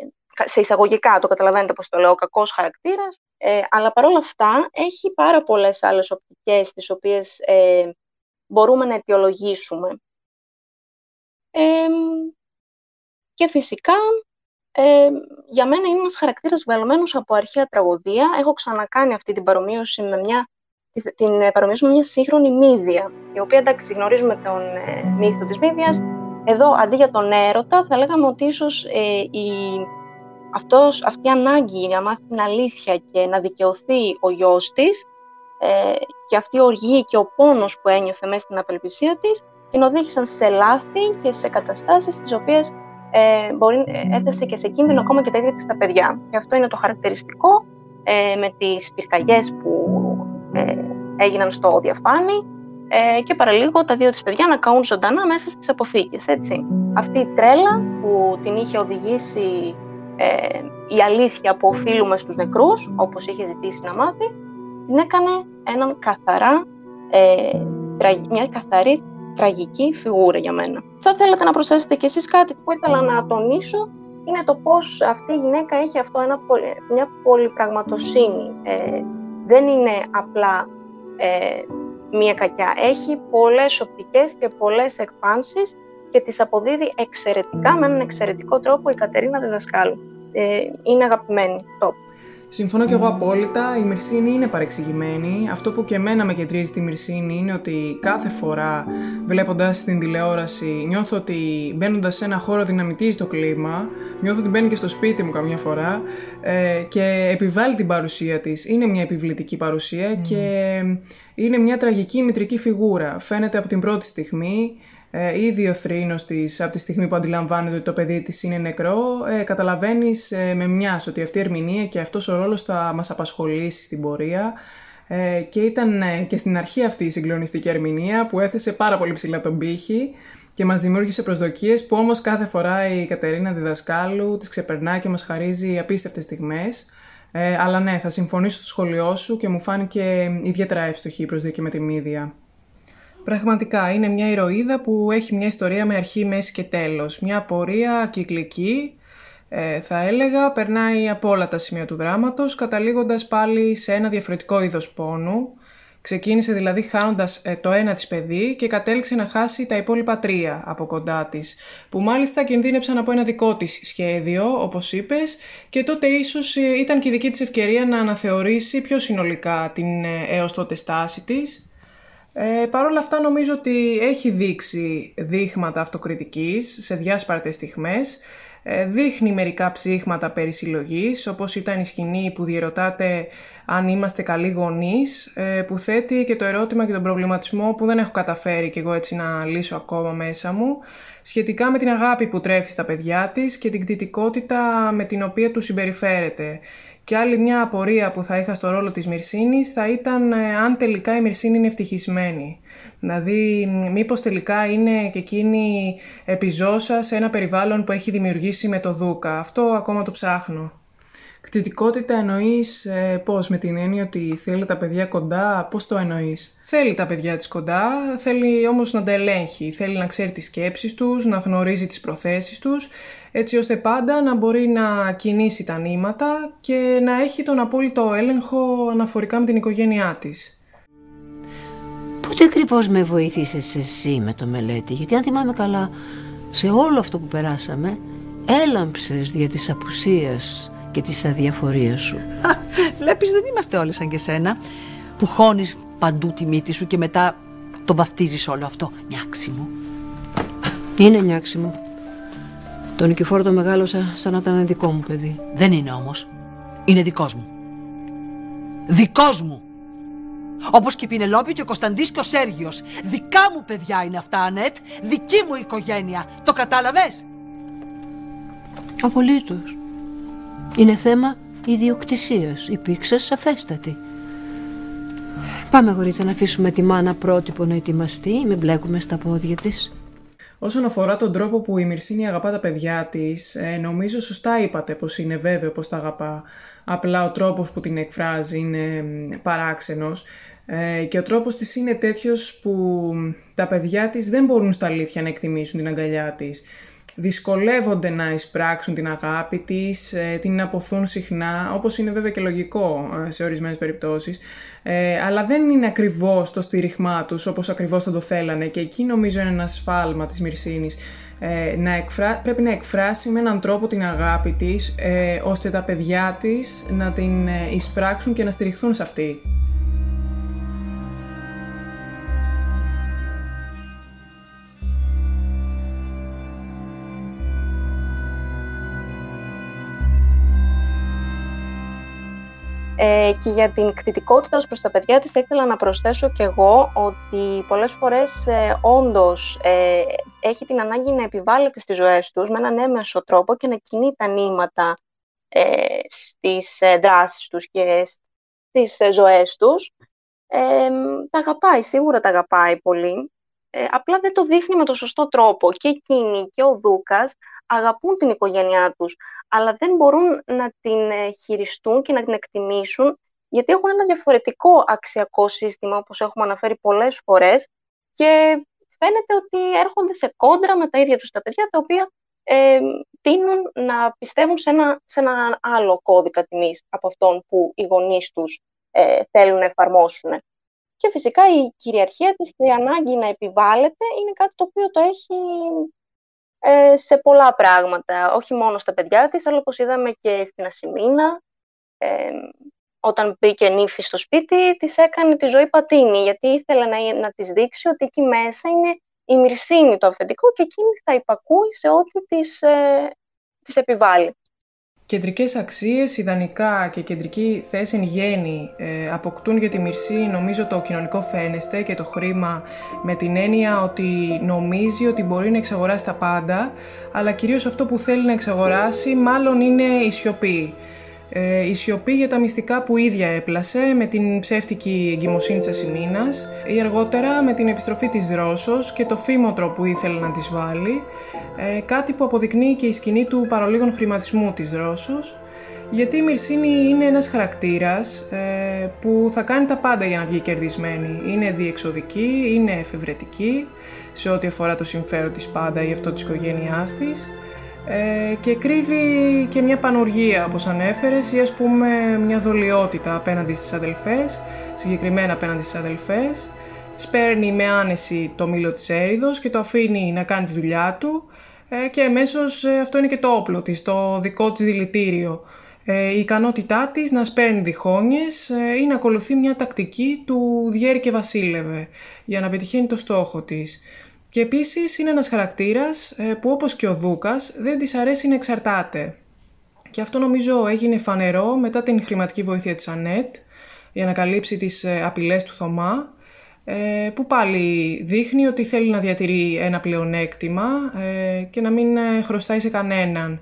S2: σε εισαγωγικά το καταλαβαίνετε πώς το λέω, κακός χαρακτήρας, ε, αλλά παρόλα αυτά έχει πάρα πολλές άλλες οπτικές τις οποίες ε, μπορούμε να αιτιολογήσουμε. Ε, και φυσικά, ε, για μένα είναι ένας χαρακτήρας βελμένος από αρχαία τραγωδία. Έχω ξανακάνει αυτή την παρομοίωση με μια, την παρομοίωση με μια σύγχρονη μύδια, η οποία εντάξει γνωρίζουμε τον ε, μύθο της μύδιας. Εδώ αντί για τον έρωτα θα λέγαμε ότι ίσως ε, η, αυτός, αυτή η ανάγκη να μάθει την αλήθεια και να δικαιωθεί ο γιος της ε, και αυτή η οργή και ο πόνος που ένιωθε μέσα στην απελπισία της την οδήγησαν σε λάθη και σε καταστάσεις τις οποίες ε, μπορεί, ε, έθεσε και σε κίνδυνο ακόμα και τα ίδια της τα παιδιά. Και αυτό είναι το χαρακτηριστικό ε, με τις πυρκαγιές που ε, έγιναν στο διαφάνι ε, και παραλίγο τα δύο της παιδιά να καούν ζωντανά μέσα στις αποθήκες. Έτσι. Αυτή η τρέλα που την είχε οδηγήσει ε, η αλήθεια που οφείλουμε στους νεκρούς, όπως είχε ζητήσει να μάθει, την έκανε έναν καθαρά, ε, μια καθαρή τραγική φιγούρα για μένα. Θα θέλατε να προσθέσετε κι εσείς κάτι που ήθελα να τονίσω είναι το πώς αυτή η γυναίκα έχει αυτό ένα, μια πολυπραγματοσύνη. Ε, δεν είναι απλά ε, μία κακιά. Έχει πολλές οπτικές και πολλές εκπάνσεις και τις αποδίδει εξαιρετικά, με έναν εξαιρετικό τρόπο η Κατερίνα Δεδασκάλου. Ε, είναι αγαπημένη, top.
S1: Συμφωνώ και εγώ απόλυτα. Η Μυρσίνη είναι παρεξηγημένη. Αυτό που και εμένα με κεντρίζει τη Μυρσίνη είναι ότι κάθε φορά βλέποντας την τηλεόραση νιώθω ότι μπαίνοντας σε ένα χώρο δυναμητίζει το κλίμα. Νιώθω ότι μπαίνει και στο σπίτι μου καμιά φορά ε, και επιβάλλει την παρουσία της. Είναι μια επιβλητική παρουσία και είναι μια τραγική μητρική φιγούρα. Φαίνεται από την πρώτη στιγμή ε, ήδη ο θρήνος της από τη στιγμή που αντιλαμβάνεται ότι το παιδί της είναι νεκρό ε, καταλαβαίνεις ε, με μιας ότι αυτή η ερμηνεία και αυτός ο ρόλος θα μας απασχολήσει στην πορεία ε, και ήταν ε, και στην αρχή αυτή η συγκλονιστική ερμηνεία που έθεσε πάρα πολύ ψηλά τον πύχη και μας δημιούργησε προσδοκίες που όμως κάθε φορά η Κατερίνα Διδασκάλου τις ξεπερνά και μας χαρίζει απίστευτες στιγμές. Ε, αλλά ναι, θα συμφωνήσω στο σχολειό σου και μου φάνηκε ιδιαίτερα εύστοχη η προσδοκία με τη μύδια.
S6: Πραγματικά είναι μια ηρωίδα που έχει μια ιστορία με αρχή, μέση και τέλος. Μια πορεία κυκλική, ε, θα έλεγα, περνάει από όλα τα σημεία του δράματος, καταλήγοντας πάλι σε ένα διαφορετικό είδος πόνου. Ξεκίνησε δηλαδή χάνοντας ε, το ένα της παιδί και κατέληξε να χάσει τα υπόλοιπα τρία από κοντά της, που μάλιστα κινδύνεψαν από ένα δικό της σχέδιο, όπως είπες, και τότε ίσως ε, ήταν και η δική της ευκαιρία να αναθεωρήσει πιο συνολικά την έως τότε στάση της. Ε, Παρ' όλα αυτά νομίζω ότι έχει δείξει δείγματα αυτοκριτικής σε διάσπαρτες στιγμές. Ε, δείχνει μερικά ψήγματα περί συλλογής, όπως ήταν η σκηνή που διερωτάται αν είμαστε καλοί γονείς, ε, που θέτει και το ερώτημα και τον προβληματισμό που δεν έχω καταφέρει κι εγώ έτσι να λύσω ακόμα μέσα μου, σχετικά με την αγάπη που τρέφει στα παιδιά της και την κτητικότητα με την οποία του συμπεριφέρεται. Και άλλη μια απορία που θα είχα στο ρόλο της Μυρσίνης θα ήταν ε, αν τελικά η Μυρσίνη είναι ευτυχισμένη. Δηλαδή, μήπως τελικά είναι και εκείνη επιζώσα σε ένα περιβάλλον που έχει δημιουργήσει με το Δούκα. Αυτό ακόμα το ψάχνω.
S1: Κτητικότητα εννοείς ε, πώς, με την έννοια ότι θέλει τα παιδιά κοντά, πώς το εννοείς;
S6: Θέλει τα παιδιά της κοντά, θέλει όμως να τα ελέγχει. Θέλει να ξέρει τις σκέψεις τους, να γνωρίζει τις προθέσεις τους, έτσι ώστε πάντα να μπορεί να κινήσει τα νήματα και να έχει τον απόλυτο έλεγχο αναφορικά με την οικογένειά της.
S5: Πότε ακριβώς με βοήθησες εσύ με το μελέτη, γιατί αν θυμάμαι καλά, σε όλο αυτό που περάσαμε, έλαμψες δια της απουσίας και τις αδιαφορίες σου.
S9: Βλέπεις δεν είμαστε όλοι σαν και σένα που χώνεις παντού τη μύτη σου και μετά το βαφτίζεις όλο αυτό. Νιάξιμο.
S5: Είναι νιάξιμο. Τον Νικηφόρο το μεγάλωσα σαν να ήταν δικό μου παιδί.
S9: Δεν είναι όμως. Είναι δικός μου. Δικός μου. Όπως και η Πινελόπη και ο Κωνσταντής και ο Σέργιος. Δικά μου παιδιά είναι αυτά, Ανέτ. Δική μου οικογένεια. Το κατάλαβες;
S5: Απολύτως. Είναι θέμα ιδιοκτησίας. Υπήρξε σαφέστατη. Πάμε γορίτσα να αφήσουμε τη μάνα πρότυπο να ετοιμαστεί, μην μπλέκουμε στα πόδια της.
S1: Όσον αφορά τον τρόπο που η Μυρσίνη αγαπά τα παιδιά της, ε, νομίζω σωστά είπατε πως είναι βέβαιο πως τα αγαπά. Απλά ο τρόπος που την εκφράζει είναι παράξενος ε, και ο τρόπος της είναι τέτοιος που τα παιδιά της δεν μπορούν στα αλήθεια να εκτιμήσουν την αγκαλιά της δυσκολεύονται να εισπράξουν την αγάπη της, ε, την αποθούν συχνά, όπως είναι βέβαια και λογικό ε, σε ορισμένες περιπτώσεις, ε, αλλά δεν είναι ακριβώς το στήριχμά τους όπως ακριβώς θα το θέλανε και εκεί νομίζω είναι ένα σφάλμα της Μυρσίνης. να εκφρά... Πρέπει να εκφράσει με έναν τρόπο την αγάπη της, ώστε τα παιδιά της να την εισπράξουν και να στηριχθούν σε αυτή.
S2: Ε, και για την κτητικότητα ως προς τα παιδιά της θα ήθελα να προσθέσω και εγώ ότι πολλές φορές ε, όντως ε, έχει την ανάγκη να επιβάλλεται στις ζωές τους με έναν έμεσο τρόπο και να κινεί τα νήματα ε, στις ε, δράσεις τους και στις ε, ζωές τους. τα αγαπάει, σίγουρα τα αγαπάει πολύ. απλά δεν το δείχνει με το σωστό τρόπο. Και εκείνη και ο Δούκας αγαπούν την οικογένειά τους, αλλά δεν μπορούν να την ε, χειριστούν και να την εκτιμήσουν, γιατί έχουν ένα διαφορετικό αξιακό σύστημα, όπως έχουμε αναφέρει πολλές φορές, και φαίνεται ότι έρχονται σε κόντρα με τα ίδια τους τα παιδιά, τα οποία ε, τείνουν να πιστεύουν σε ένα, σε ένα άλλο κώδικα τιμής από αυτόν που οι γονείς τους ε, θέλουν να εφαρμόσουν. Και φυσικά η κυριαρχία της και η ανάγκη να επιβάλλεται είναι κάτι το οποίο το έχει ε, σε πολλά πράγματα, όχι μόνο στα παιδιά της, αλλά όπως είδαμε και στην Ασημίνα, ε, όταν μπήκε νύφη στο σπίτι, της έκανε τη ζωή πατίνη, γιατί ήθελε να, να της δείξει ότι εκεί μέσα είναι η μυρσίνη το αφεντικό και εκείνη θα υπακούει σε ό,τι της, ε, της επιβάλλει.
S6: Κεντρικές αξίες, ιδανικά και κεντρική θέση εν γέννη ε, αποκτούν για τη μυρσή νομίζω το κοινωνικό φαίνεστε και το χρήμα με την έννοια ότι νομίζει ότι μπορεί να εξαγοράσει τα πάντα αλλά κυρίως αυτό που θέλει να εξαγοράσει μάλλον είναι η σιωπή. Ε, η σιωπή για τα μυστικά που ίδια έπλασε με την ψεύτικη εγκυμοσύνη της Ασημίνας ή αργότερα με την επιστροφή της Δρόσος και το φήμοτρο που ήθελε να της βάλει ε, κάτι που αποδεικνύει και η σκηνή του παρολίγων χρηματισμού της Δρόσος γιατί η Μυρσίνη είναι ένας χαρακτήρας ε, που θα κάνει τα πάντα για να βγει κερδισμένη. Είναι διεξοδική, είναι εφευρετική σε ό,τι αφορά το συμφέρον της πάντα ή αυτό της οικογένειάς της ε, και κρύβει και μια πανοργία όπως ανέφερες ή ας πούμε μια δολιότητα απέναντι στις αδελφές, συγκεκριμένα απέναντι στις αδελφές. Σπέρνει με άνεση το μήλο της έριδος και το αφήνει να κάνει τη δουλειά του ε, και αμέσως ε, αυτό είναι και το όπλο της, το δικό της δηλητήριο. Ε, η ικανότητά της να σπέρνει διχόνιες ή να ακολουθεί μια τακτική του διέρη και βασίλευε για να πετυχαίνει το στόχο της. Και επίσης είναι ένας χαρακτήρας που όπως και ο Δούκας δεν της αρέσει να εξαρτάται. Και αυτό νομίζω έγινε φανερό μετά την χρηματική βοήθεια της Ανέτ για να καλύψει τις απειλές του Θωμά ε, που πάλι δείχνει ότι θέλει να διατηρεί ένα πλεονέκτημα ε, και να μην ε, χρωστάει σε κανέναν.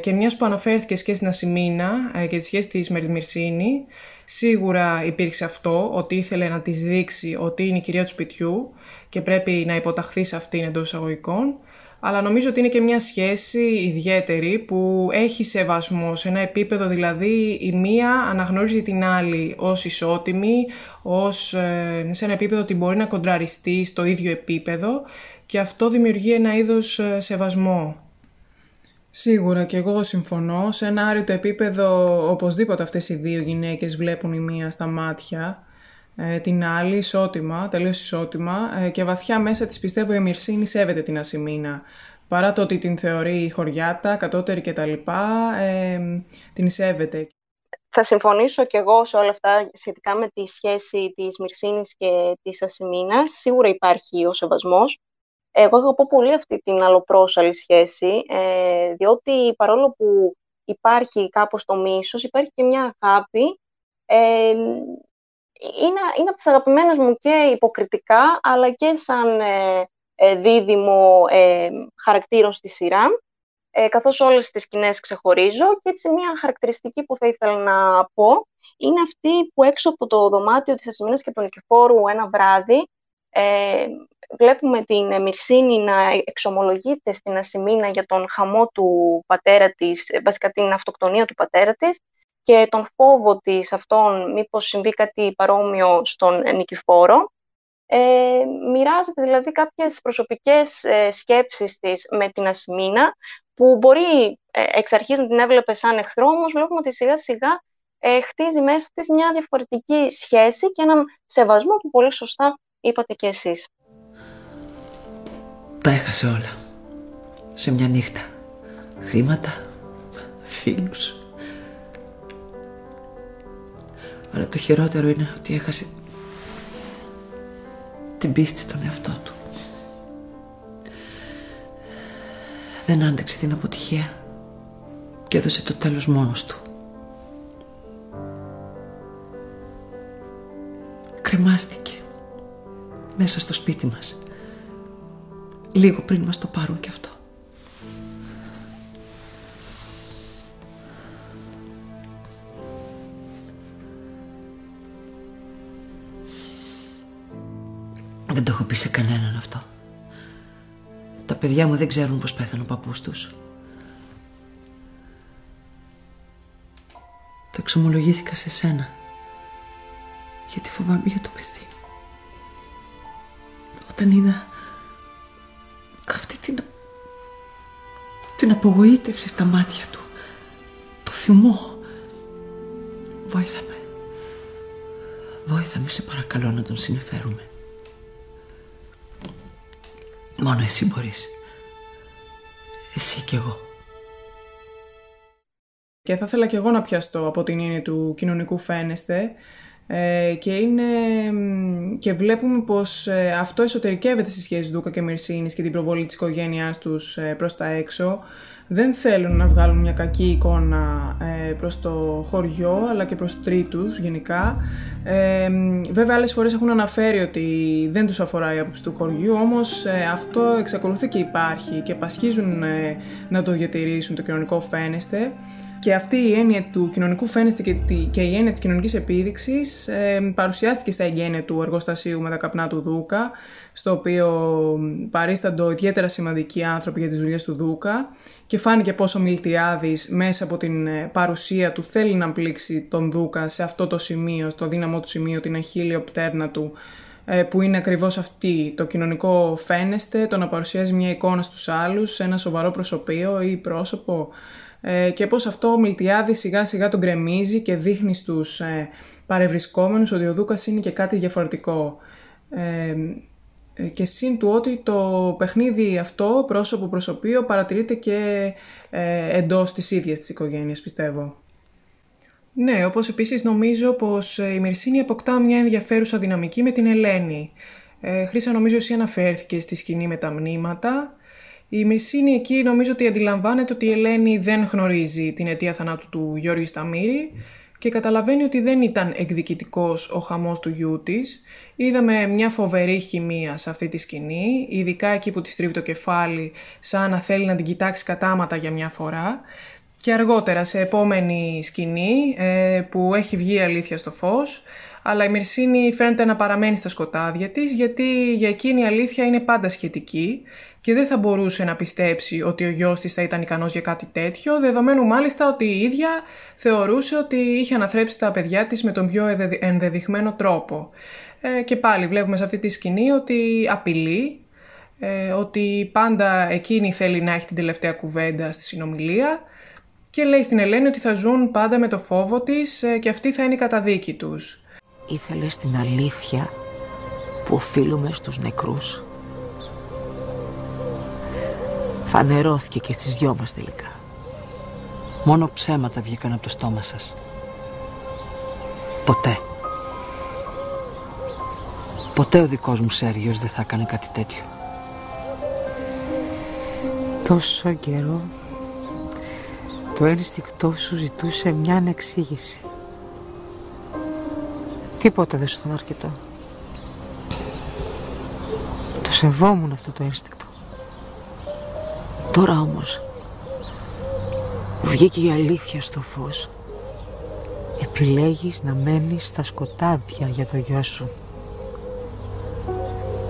S6: Και μιας που αναφέρθηκες και στην Ασημίνα και τη σχέση της με τη Μυρσίνη, σίγουρα υπήρξε αυτό, ότι ήθελε να της δείξει ότι είναι η κυρία του σπιτιού και πρέπει να υποταχθεί σε αυτήν εντός εισαγωγικών αλλά νομίζω ότι είναι και μια σχέση ιδιαίτερη που έχει σεβασμό σε ένα επίπεδο δηλαδή η μία αναγνωρίζει την άλλη ως ισότιμη, ως, ε, σε ένα επίπεδο ότι μπορεί να κοντραριστεί στο ίδιο επίπεδο και αυτό δημιουργεί ένα είδος ε, σεβασμό. Σίγουρα και εγώ συμφωνώ. Σε ένα άρρητο επίπεδο οπωσδήποτε αυτές οι δύο γυναίκες βλέπουν η μία στα μάτια ε, την άλλη ισότιμα, τελείως ισότιμα ε, και βαθιά μέσα της πιστεύω η Μυρσίνη σέβεται την Ασημίνα. Παρά το ότι την θεωρεί χωριάτα, κατώτερη κτλ. Ε, την σέβεται.
S2: Θα συμφωνήσω και εγώ σε όλα αυτά σχετικά με τη σχέση της Μυρσίνης και της Ασημίνας. Σίγουρα υπάρχει ο σεβασμός. Εγώ αγαπώ πολύ αυτή την αλλοπρόσαλη σχέση, ε, διότι παρόλο που υπάρχει κάπως το μίσος, υπάρχει και μια αγάπη ε, είναι, είναι από τις αγαπημένες μου και υποκριτικά, αλλά και σαν ε, ε, δίδυμο ε, χαρακτήρων στη σειρά, ε, καθώς όλες τις σκηνές ξεχωρίζω. Και έτσι μια χαρακτηριστική που θα ήθελα να πω είναι αυτή που έξω από το δωμάτιο της Ασημίνας και του Νικηφόρου ένα βράδυ ε, βλέπουμε την Μυρσίνη να εξομολογείται στην Ασημίνα για τον χαμό του πατέρα της, βασικά την αυτοκτονία του πατέρα της και τον φόβο της αυτόν μήπως συμβεί κάτι παρόμοιο στον Νικηφόρο. Ε, μοιράζεται δηλαδή κάποιες προσωπικές ε, σκέψεις της με την Ασμίνα που μπορεί ε, εξ αρχής να την έβλεπε σαν εχθρό, όμως βλέπουμε ότι σιγά σιγά ε, χτίζει μέσα της μια διαφορετική σχέση και έναν σεβασμό που πολύ σωστά είπατε και εσείς.
S11: Τα έχασε όλα. Σε μια νύχτα. Χρήματα, φίλους, Αλλά το χειρότερο είναι ότι έχασε την πίστη στον εαυτό του. Δεν άντεξε την αποτυχία και έδωσε το τέλος μόνος του. Κρεμάστηκε μέσα στο σπίτι μας λίγο πριν μας το πάρουν κι αυτό. Δεν το έχω πει σε κανέναν αυτό. Τα παιδιά μου δεν ξέρουν πως πέθανε ο παππούς τους. Το εξομολογήθηκα σε σένα. Γιατί φοβάμαι για το παιδί. Όταν είδα αυτή την... την απογοήτευση στα μάτια του, το θυμό. Βόηθαμε. Βόηθαμε, σε παρακαλώ να τον συνεφέρουμε. Μόνο εσύ μπορείς. Εσύ κι εγώ.
S1: Και θα ήθελα και εγώ να πιαστώ από την έννοια του κοινωνικού φαίνεστε ε, και, είναι, και βλέπουμε πως ε, αυτό εσωτερικεύεται στη σχέση Δούκα και Μυρσίνης και την προβολή της οικογένειάς τους ε, προς τα έξω. Δεν θέλουν να βγάλουν μια κακή εικόνα ε, προς το χωριό αλλά και προς τρίτους γενικά. Ε, βέβαια άλλες φορές έχουν αναφέρει ότι δεν τους αφορά η άποψη του χωριού όμως αυτό εξακολουθεί και υπάρχει και πασχίζουν να το διατηρήσουν το κοινωνικό φαίνεστε. Και αυτή η έννοια του κοινωνικού φαίνεστε και, και η έννοια της κοινωνικής επίδειξης ε, παρουσιάστηκε στα εγγένεια του εργοστασίου με τα καπνά του Δούκα, στο οποίο παρίσταντο ιδιαίτερα σημαντικοί άνθρωποι για τις δουλειές του Δούκα και φάνηκε πόσο Μιλτιάδης μέσα από την ε, παρουσία του θέλει να πλήξει τον Δούκα σε αυτό το σημείο, το δύναμό του σημείο, την αχίλιο πτέρνα του, ε, που είναι ακριβώς αυτή, το κοινωνικό φαίνεστε, το να παρουσιάζει μια εικόνα στους άλλους, ένα σοβαρό προσωπείο ή πρόσωπο, ε, και πως αυτό ο Μιλτιάδης σιγά σιγά τον γκρεμίζει και δείχνει στους ε, παρευρισκόμενους ότι ο Δούκας είναι και κάτι διαφορετικό. Ε, ε, και σύν του ότι το παιχνίδι αυτό, πρόσωπο προσωπείο, παρατηρείται και ε, εντός της ίδιας της οικογένειας, πιστεύω.
S6: Ναι, όπως επίσης νομίζω πως η Μυρσίνη αποκτά μια ενδιαφέρουσα δυναμική με την Ελένη. Ε, Χρήσα νομίζω εσύ αναφέρθηκες στη σκηνή με τα μνήματα η Μυρσίνη εκεί νομίζω ότι αντιλαμβάνεται ότι η Ελένη δεν γνωρίζει την αιτία θανάτου του Γιώργη Σταμύρη και καταλαβαίνει ότι δεν ήταν εκδικητικός ο χαμός του γιού της. Είδαμε μια φοβερή χημεία σε αυτή τη σκηνή, ειδικά εκεί που τη στρίβει το κεφάλι σαν να θέλει να την κοιτάξει κατάματα για μια φορά. Και αργότερα σε επόμενη σκηνή ε, που έχει βγει η αλήθεια στο φως, αλλά η Μυρσίνη φαίνεται να παραμένει στα σκοτάδια της γιατί για εκείνη η αλήθεια είναι πάντα σχετική και δεν θα μπορούσε να πιστέψει ότι ο γιος της θα ήταν ικανός για κάτι τέτοιο, δεδομένου μάλιστα ότι η ίδια θεωρούσε ότι είχε αναθρέψει τα παιδιά της με τον πιο ενδεδειγμένο τρόπο. Ε, και πάλι βλέπουμε σε αυτή τη σκηνή ότι απειλεί, ε, ότι πάντα εκείνη θέλει να έχει την τελευταία κουβέντα στη συνομιλία και λέει στην Ελένη ότι θα ζουν πάντα με το φόβο της ε, και αυτή θα είναι η καταδίκη τους.
S11: Ήθελες την αλήθεια που οφείλουμε στους νεκρούς; Φανερώθηκε και στις δυο μας τελικά. Μόνο ψέματα βγήκαν από το στόμα σας. Ποτέ. Ποτέ ο δικός μου Σέργιος δεν θα έκανε κάτι τέτοιο. Τόσο καιρό το ένστικτό σου ζητούσε μια ανεξήγηση. Τίποτα δεν σου ήταν αρκετό. Το σεβόμουν αυτό το ένστικτο. Τώρα όμως βγήκε η αλήθεια στο φως. Επιλέγεις να μένεις στα σκοτάδια για το γιο σου.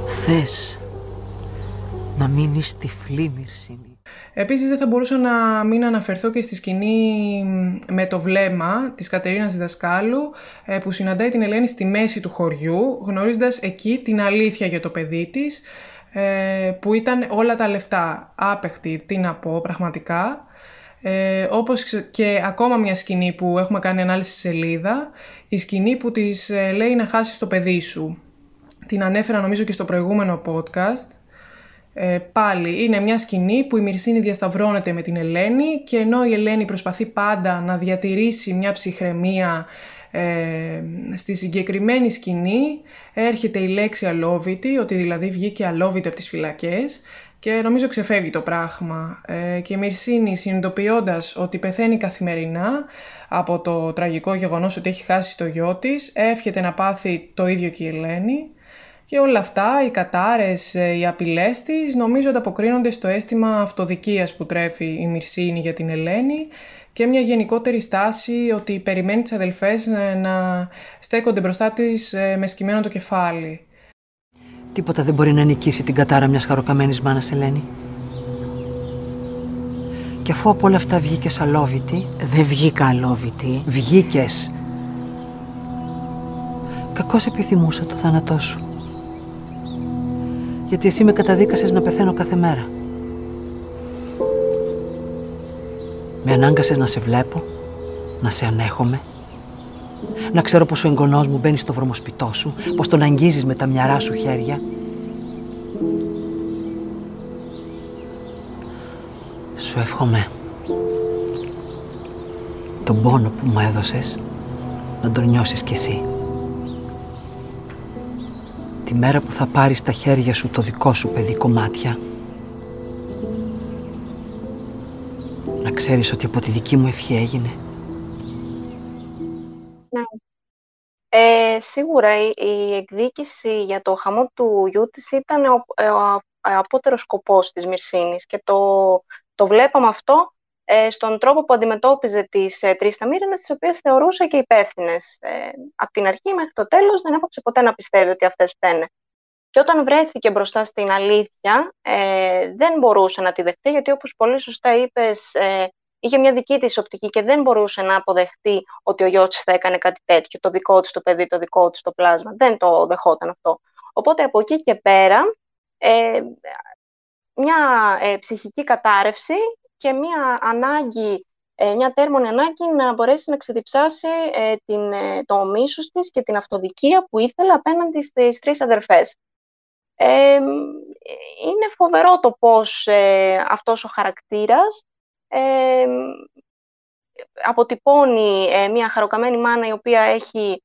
S11: Θες να μείνεις τυφλή μυρσίνη.
S6: Επίσης δεν θα μπορούσα να μην αναφερθώ και στη σκηνή με το βλέμμα της Κατερίνας Δασκάλου ε, που συναντάει την Ελένη στη μέση του χωριού γνωρίζοντας εκεί την αλήθεια για το παιδί της ε, που ήταν όλα τα λεφτά άπεχτη, τι να πω πραγματικά. Ε, όπως και ακόμα μια σκηνή που έχουμε κάνει ανάλυση σελίδα, η σκηνή που της ε, λέει να χάσεις το παιδί σου. Την ανέφερα νομίζω και στο προηγούμενο podcast. Ε, πάλι είναι μια σκηνή που η Μυρσίνη διασταυρώνεται με την Ελένη και ενώ η Ελένη προσπαθεί πάντα να διατηρήσει μια ψυχραιμία ε, στη συγκεκριμένη σκηνή έρχεται η λέξη αλόβητη, ότι δηλαδή βγήκε αλόβητη από τις φυλακές και νομίζω ξεφεύγει το πράγμα. Ε, και η Μυρσίνη συνειδητοποιώντας ότι πεθαίνει καθημερινά από το τραγικό γεγονός ότι έχει χάσει το γιο της, εύχεται να πάθει το ίδιο και η Ελένη. Και όλα αυτά, οι κατάρες, ε, οι απειλές της, νομίζω ανταποκρίνονται στο αίσθημα αυτοδικίας που τρέφει η Μυρσίνη για την Ελένη και μια γενικότερη στάση ότι περιμένει τις αδελφές ε, να στέκονται μπροστά της ε, με σκυμμένο το κεφάλι.
S11: Τίποτα δεν μπορεί να νικήσει την κατάρα μιας χαροκαμένης μάνας Ελένη. Και αφού από όλα αυτά βγήκες αλόβητη... Δεν βγήκα αλόβητη. Βγήκες. Κακώς επιθυμούσα το θάνατό σου. Γιατί εσύ με καταδίκασες να πεθαίνω κάθε μέρα.
S5: Με ανάγκασες να σε βλέπω, να σε ανέχομαι, να ξέρω πως ο εγγονός μου μπαίνει στο βρωμοσπιτό σου, πως τον αγγίζεις με τα μυαρά σου χέρια. Σου εύχομαι τον πόνο που μου έδωσες να τον νιώσεις κι εσύ. Τη μέρα που θα πάρεις στα χέρια σου το δικό σου παιδί κομμάτια ξέρεις ότι από τη δική μου ευχή έγινε.
S2: Ναι. Ε, σίγουρα η, η, εκδίκηση για το χαμό του γιού της ήταν ο, ο, ο απότερος σκοπός της Μυρσίνης και το, το βλέπαμε αυτό ε, στον τρόπο που αντιμετώπιζε τις ε, τρεις ταμήρινες, τις οποίες θεωρούσε και υπεύθυνες. Ε, από την αρχή μέχρι το τέλος δεν έπαψε ποτέ να πιστεύει ότι αυτές φταίνε. Και όταν βρέθηκε μπροστά στην αλήθεια, ε, δεν μπορούσε να τη δεχτεί, γιατί όπως πολύ σωστά είπες, ε, είχε μια δική της οπτική και δεν μπορούσε να αποδεχτεί ότι ο γιος της θα έκανε κάτι τέτοιο, το δικό της το παιδί, το δικό της το πλάσμα. Δεν το δεχόταν αυτό. Οπότε από εκεί και πέρα, ε, μια ε, ψυχική κατάρρευση και μια ανάγκη, ε, μια τέρμονη ανάγκη να μπορέσει να ξεδιψάσει ε, την, ε, το μίσος της και την αυτοδικία που ήθελε απέναντι στις τρεις αδερφές. Είναι φοβερό το πώς αυτός ο χαρακτήρας αποτυπώνει μια χαροκαμένη μάνα η οποία έχει,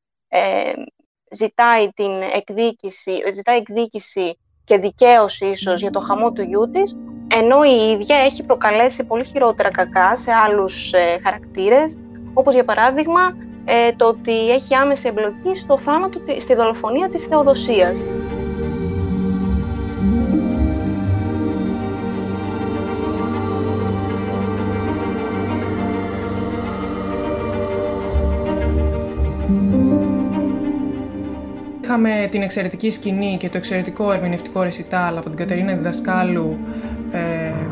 S2: ζητάει, την εκδίκηση, ζητάει εκδίκηση και δικαίωση ίσως για το χαμό του γιού της, ενώ η ίδια έχει προκαλέσει πολύ χειρότερα κακά σε άλλους ε, χαρακτήρες, όπως για παράδειγμα ε, το ότι έχει άμεση εμπλοκή στο θάνατο, στη δολοφονία της Θεοδοσίας.
S6: Είχαμε την εξαιρετική σκηνή και το εξαιρετικό ερμηνευτικό ρεσιτάλ από την Κατερίνα Διδασκάλου ε,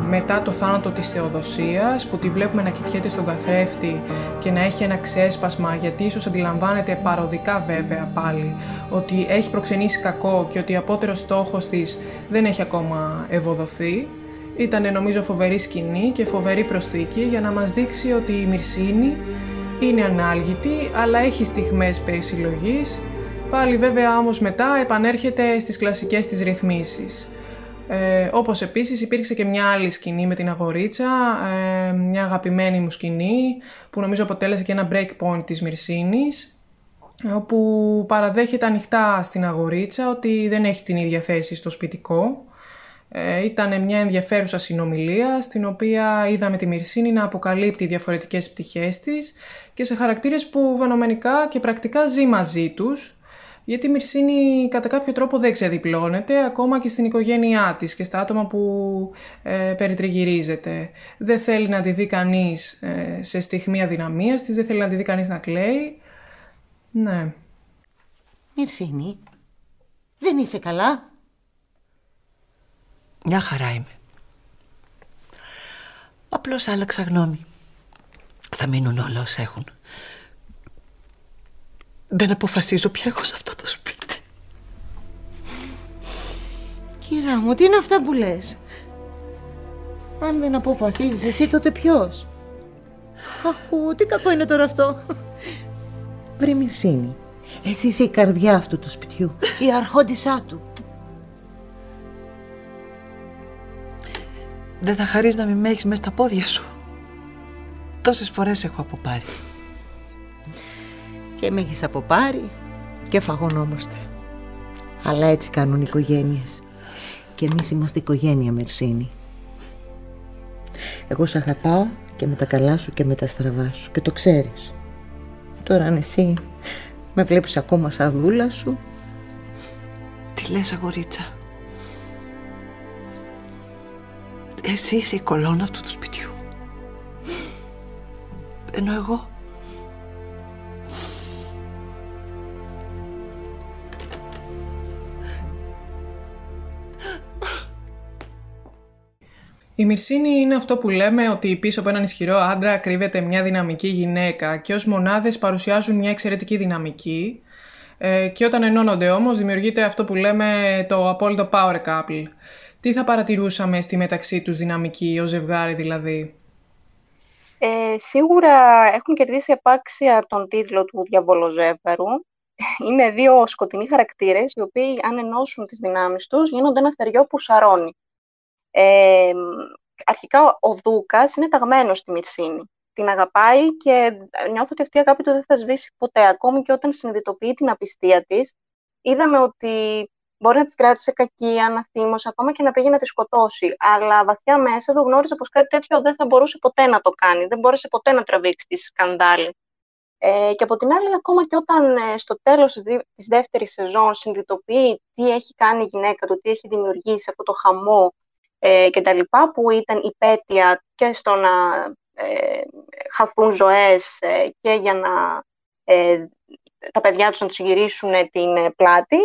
S6: μετά το θάνατο της Θεοδοσίας που τη βλέπουμε να κοιτιέται στον καθρέφτη και να έχει ένα ξέσπασμα γιατί ίσως αντιλαμβάνεται παροδικά βέβαια πάλι ότι έχει προξενήσει κακό και ότι απότερος στόχος της δεν έχει ακόμα ευοδοθεί. Ήταν νομίζω φοβερή σκηνή και φοβερή προσθήκη για να μας δείξει ότι η Μυρσίνη είναι ανάλγητη αλλά έχει στιγμές περισυλλογής Πάλι βέβαια όμως μετά επανέρχεται στις κλασικές της ρυθμίσεις. Ε, όπως επίσης υπήρξε και μια άλλη σκηνή με την Αγορίτσα, ε, μια αγαπημένη μου σκηνή που νομίζω αποτέλεσε και ένα break point της Μυρσίνης όπου παραδέχεται ανοιχτά στην Αγορίτσα ότι δεν έχει την ίδια θέση στο σπιτικό. Ε, ήταν μια ενδιαφέρουσα συνομιλία στην οποία είδαμε τη Μυρσίνη να αποκαλύπτει διαφορετικές πτυχές της και σε χαρακτήρες που βανομενικά και πρακτικά ζει μαζί τους γιατί η Μυρσίνη κατά κάποιο τρόπο δεν ξεδιπλώνεται ακόμα και στην οικογένειά της και στα άτομα που ε, περιτριγυρίζεται. Δεν θέλει να τη δει κανείς ε, σε στιγμή αδυναμίας της, δεν θέλει να τη δει κανείς να κλαίει. Ναι.
S12: Μυρσίνη, δεν είσαι καλά;
S5: Μια χαρά είμαι. Απλώς άλλαξα γνώμη. Θα μείνουν όλα όσα έχουν. Δεν αποφασίζω πια εγώ σε αυτό το σπίτι.
S12: Κυρά μου, τι είναι αυτά που λες; Αν δεν αποφασίζεις εσύ, τότε ποιος; Αχού, τι κακό είναι τώρα αυτό. Βρε Μυρσίνη, εσύ είσαι η καρδιά αυτού του σπιτιού, η αρχόντισά του.
S5: Δεν θα χαρείς να μην με έχεις μέσα στα πόδια σου. Τόσες φορές έχω αποπάρει
S12: και με έχεις αποπάρει και φαγωνόμαστε. Αλλά έτσι κάνουν οι οικογένειες. Και εμείς είμαστε οικογένεια, Μερσίνη. Εγώ σε αγαπάω και με τα καλά σου και με τα στραβά σου και το ξέρεις. Τώρα αν εσύ με βλέπεις ακόμα σαν δούλα σου.
S5: Τι λες αγορίτσα; Εσύ είσαι η κολόνα αυτού του σπιτιού. Ενώ εγώ
S6: Η Μυρσίνη είναι αυτό που λέμε ότι πίσω από έναν ισχυρό άντρα κρύβεται μια δυναμική γυναίκα και ως μονάδες παρουσιάζουν μια εξαιρετική δυναμική ε, και όταν ενώνονται όμως δημιουργείται αυτό που λέμε το απόλυτο power couple. Τι θα παρατηρούσαμε στη μεταξύ τους δυναμική, ως ζευγάρι δηλαδή;
S2: Ε, σίγουρα έχουν κερδίσει επάξια τον τίτλο του Διαβολοζεύγαρου. Είναι δύο σκοτεινοί χαρακτήρες, οι οποίοι αν ενώσουν τις δυνάμεις τους γίνονται ένα θεριό που σαρώνει. Ε, αρχικά ο Δούκας είναι ταγμένος στη Μυρσίνη. Την αγαπάει και νιώθω ότι αυτή η αγάπη του δεν θα σβήσει ποτέ. Ακόμη και όταν συνειδητοποιεί την απιστία της, είδαμε ότι μπορεί να της κράτησε κακία, να θύμωσε, ακόμα και να πήγε να τη σκοτώσει. Αλλά βαθιά μέσα εδώ γνώριζε πως κάτι τέτοιο δεν θα μπορούσε ποτέ να το κάνει. Δεν μπόρεσε ποτέ να τραβήξει τη σκανδάλη. Ε, και από την άλλη, ακόμα και όταν ε, στο τέλος της δεύτερης σεζόν συνειδητοποιεί τι έχει κάνει η γυναίκα του, τι έχει δημιουργήσει αυτό το χαμό ε, κτλ. που ήταν υπέτεια και στο να ε, χαθούν ζωές ε, και για να ε, τα παιδιά τους να τους γυρίσουν την πλάτη.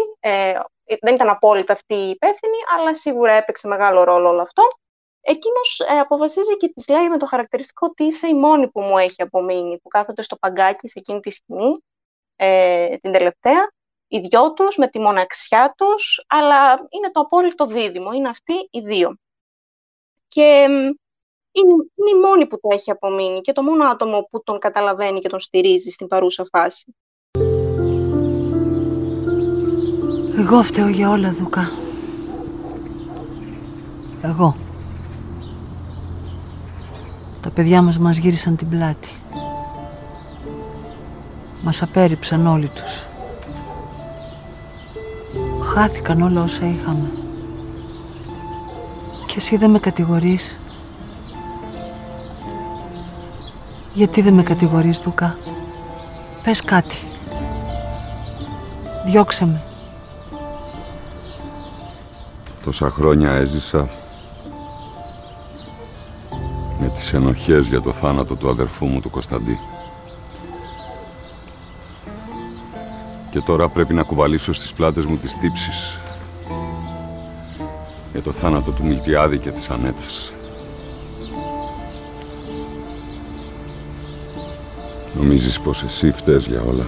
S2: δεν ήταν απόλυτα αυτή η υπεύθυνη, αλλά σίγουρα έπαιξε μεγάλο ρόλο όλο αυτό. Εκείνος αποφασίζει και της λέει με το χαρακτηριστικό ότι είσαι η μόνη που μου έχει απομείνει, που κάθονται στο παγκάκι σε εκείνη τη σκηνή, την τελευταία, οι δυο τους με τη μοναξιά τους, αλλά είναι το απόλυτο δίδυμο, είναι αυτοί οι δύο. Και είναι, είναι η μόνη που το έχει απομείνει και το μόνο άτομο που τον καταλαβαίνει και τον στηρίζει στην παρούσα φάση.
S5: Εγώ φταίω για όλα, Δούκα. Εγώ. Τα παιδιά μας μας γύρισαν την πλάτη. Μας απέρριψαν όλοι τους. Χάθηκαν όλα όσα είχαμε. Και εσύ δεν με κατηγορείς. Γιατί δεν με κατηγορείς, Δουκά. Πες κάτι. Διώξε με.
S13: Τόσα χρόνια έζησα με τις ενοχές για το θάνατο του αδερφού μου του Κωνσταντή. Και τώρα πρέπει να κουβαλήσω στις πλάτες μου τις τύψεις για το θάνατο του Μιλτιάδη και της Ανέτας. Νομίζεις πως εσύ φταίς για όλα;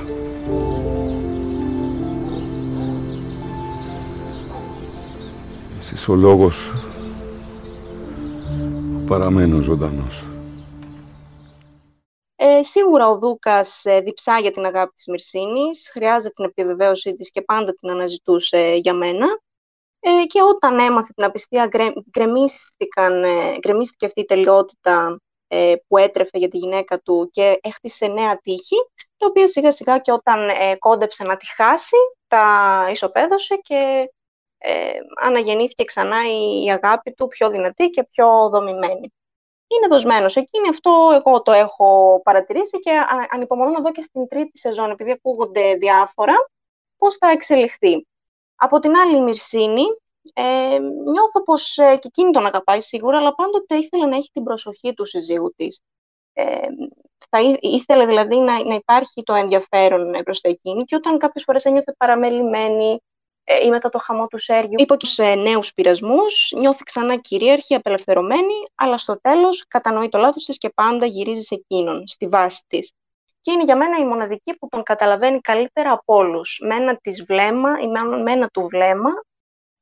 S13: Εσύ ο λόγος που παραμένω ζωντανός.
S2: Ε, σίγουρα ο Δούκας ε, διψά για την αγάπη της Μυρσίνης, χρειάζεται την επιβεβαίωσή της και πάντα την αναζητούσε για μένα. Ε, και όταν έμαθε την απιστία, γκρεμίστηκε αυτή η τελειότητα ε, που έτρεφε για τη γυναίκα του και έχτισε νέα τύχη, το οποίο σιγά σιγά και όταν ε, κόντεψε να τη χάσει, τα ισοπαίδωσε και ε, αναγεννήθηκε ξανά η, αγάπη του πιο δυνατή και πιο δομημένη. Είναι δοσμένος εκείνη, αυτό εγώ το έχω παρατηρήσει και ανυπομονώ να δω και στην τρίτη σεζόν, επειδή ακούγονται διάφορα, πώς θα εξελιχθεί. Από την άλλη η Μυρσίνη, ε, νιώθω πως ε, και εκείνη τον αγαπάει σίγουρα, αλλά πάντοτε ήθελε να έχει την προσοχή του συζύγου της. Ε, θα ήθελε δηλαδή να, να υπάρχει το ενδιαφέρον προς τα εκείνη και όταν κάποιες φορές ένιωθε παραμελημένη ε, ή μετά το χαμό του Σέργιου, υπό τους ε, νέους πειρασμούς, νιώθει ξανά κυρίαρχη, απελευθερωμένη, αλλά στο τέλος κατανοεί το λάθος της και πάντα γυρίζει σε εκείνον, στη βάση της. Και είναι για μένα η μοναδική που τον καταλαβαίνει καλύτερα από όλους. Με ένα της βλέμμα ή με ένα του βλέμμα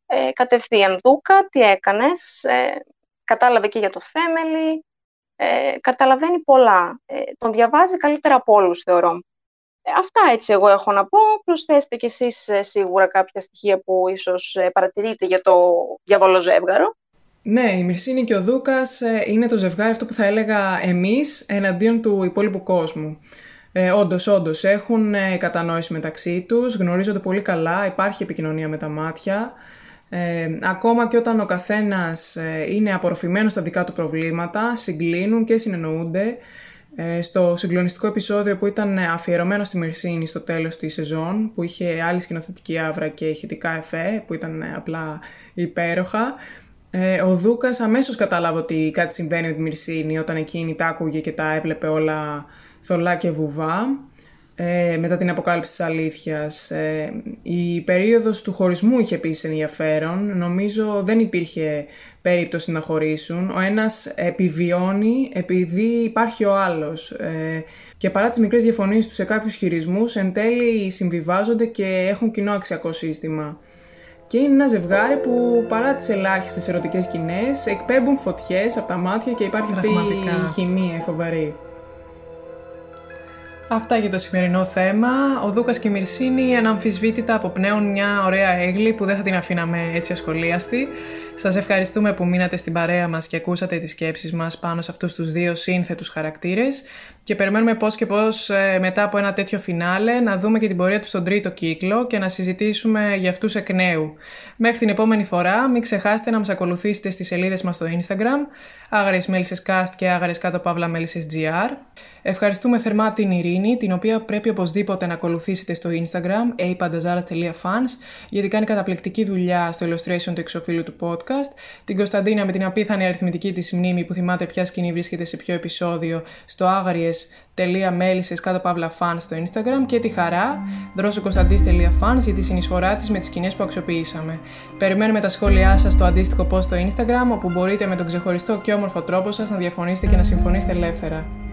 S2: ε, κατευθείαν Δούκα, τι έκανες, ε, κατάλαβε και για το family, ε, καταλαβαίνει πολλά. Ε, τον διαβάζει καλύτερα από όλους, θεωρώ. Ε, αυτά έτσι εγώ έχω να πω. Προσθέστε κι εσείς σίγουρα κάποια στοιχεία που ίσως παρατηρείτε για το διαβολό ζεύγαρο.
S1: Ναι, η Μυρσίνη και ο Δούκας είναι το ζευγάρι αυτό που θα έλεγα εμείς εναντίον του υπόλοιπου κόσμου. Ε, όντως, όντως, έχουν κατανόηση μεταξύ τους, γνωρίζονται πολύ καλά, υπάρχει επικοινωνία με τα μάτια. Ε, ακόμα και όταν ο καθένας ε, είναι απορροφημένος στα δικά του προβλήματα, συγκλίνουν και συνεννοούνται. Ε, στο συγκλονιστικό επεισόδιο που ήταν αφιερωμένο στη Μερσίνη στο τέλος της σεζόν, που είχε άλλη σκηνοθετική άβρα και ηχητικά εφέ, που ήταν απλά υπέροχα, ε, ο Δούκας αμέσως κατάλαβε ότι κάτι συμβαίνει με τη Μυρσίνη όταν εκείνη τα άκουγε και τα έβλεπε όλα θολά και βουβά ε, μετά την αποκάλυψη της αλήθειας. Ε, η περίοδος του χωρισμού είχε επίσης ενδιαφέρον. Νομίζω δεν υπήρχε περίπτωση να χωρίσουν. Ο ένας επιβιώνει επειδή υπάρχει ο άλλος. Ε, και παρά τις μικρές διαφωνίες τους σε κάποιους χειρισμούς, εν τέλει συμβιβάζονται και έχουν κοινό αξιακό σύστημα. Και είναι ένα ζευγάρι που παρά τις ελάχιστες ερωτικές σκηνές εκπέμπουν φωτιές από τα μάτια και υπάρχει αυτή η χημεία φοβερή.
S6: Αυτά για το σημερινό θέμα. Ο Δούκας και η Μυρσίνη αναμφισβήτητα αποπνέουν μια ωραία έγκλη που δεν θα την αφήναμε έτσι ασχολίαστη. Σας ευχαριστούμε που μείνατε στην παρέα μας και ακούσατε τις σκέψεις μας πάνω σε αυτούς τους δύο σύνθετους χαρακτήρες και περιμένουμε πώς και πώς ε, μετά από ένα τέτοιο φινάλε να δούμε και την πορεία τους στον τρίτο κύκλο και να συζητήσουμε για αυτούς εκ νέου. Μέχρι την επόμενη φορά μην ξεχάσετε να μας ακολουθήσετε στις σελίδες μας στο Instagram Άγαρες Μέλισσες Cast και Άγαρες Κάτω Παύλα Μέλισσες GR. Ευχαριστούμε θερμά την Ειρήνη, την οποία πρέπει οπωσδήποτε να ακολουθήσετε στο Instagram apandazaras.fans γιατί κάνει καταπληκτική δουλειά στο illustration του εξοφίλου του podcast. Την Κωνσταντίνα με την απίθανη αριθμητική της μνήμη που θυμάται ποια σκηνή βρίσκεται σε ποιο επεισόδιο στο άγριες .μέλισσες κάτω παύλα fans στο Instagram και τη χαρά δρόσοκωνσταντής.fans για τη συνεισφορά της με τις σκηνές που αξιοποιήσαμε. Περιμένουμε τα σχόλιά σας στο αντίστοιχο post στο Instagram όπου μπορείτε με τον ξεχωριστό και όμορφο τρόπο σας να διαφωνήσετε και να συμφωνήσετε ελεύθερα.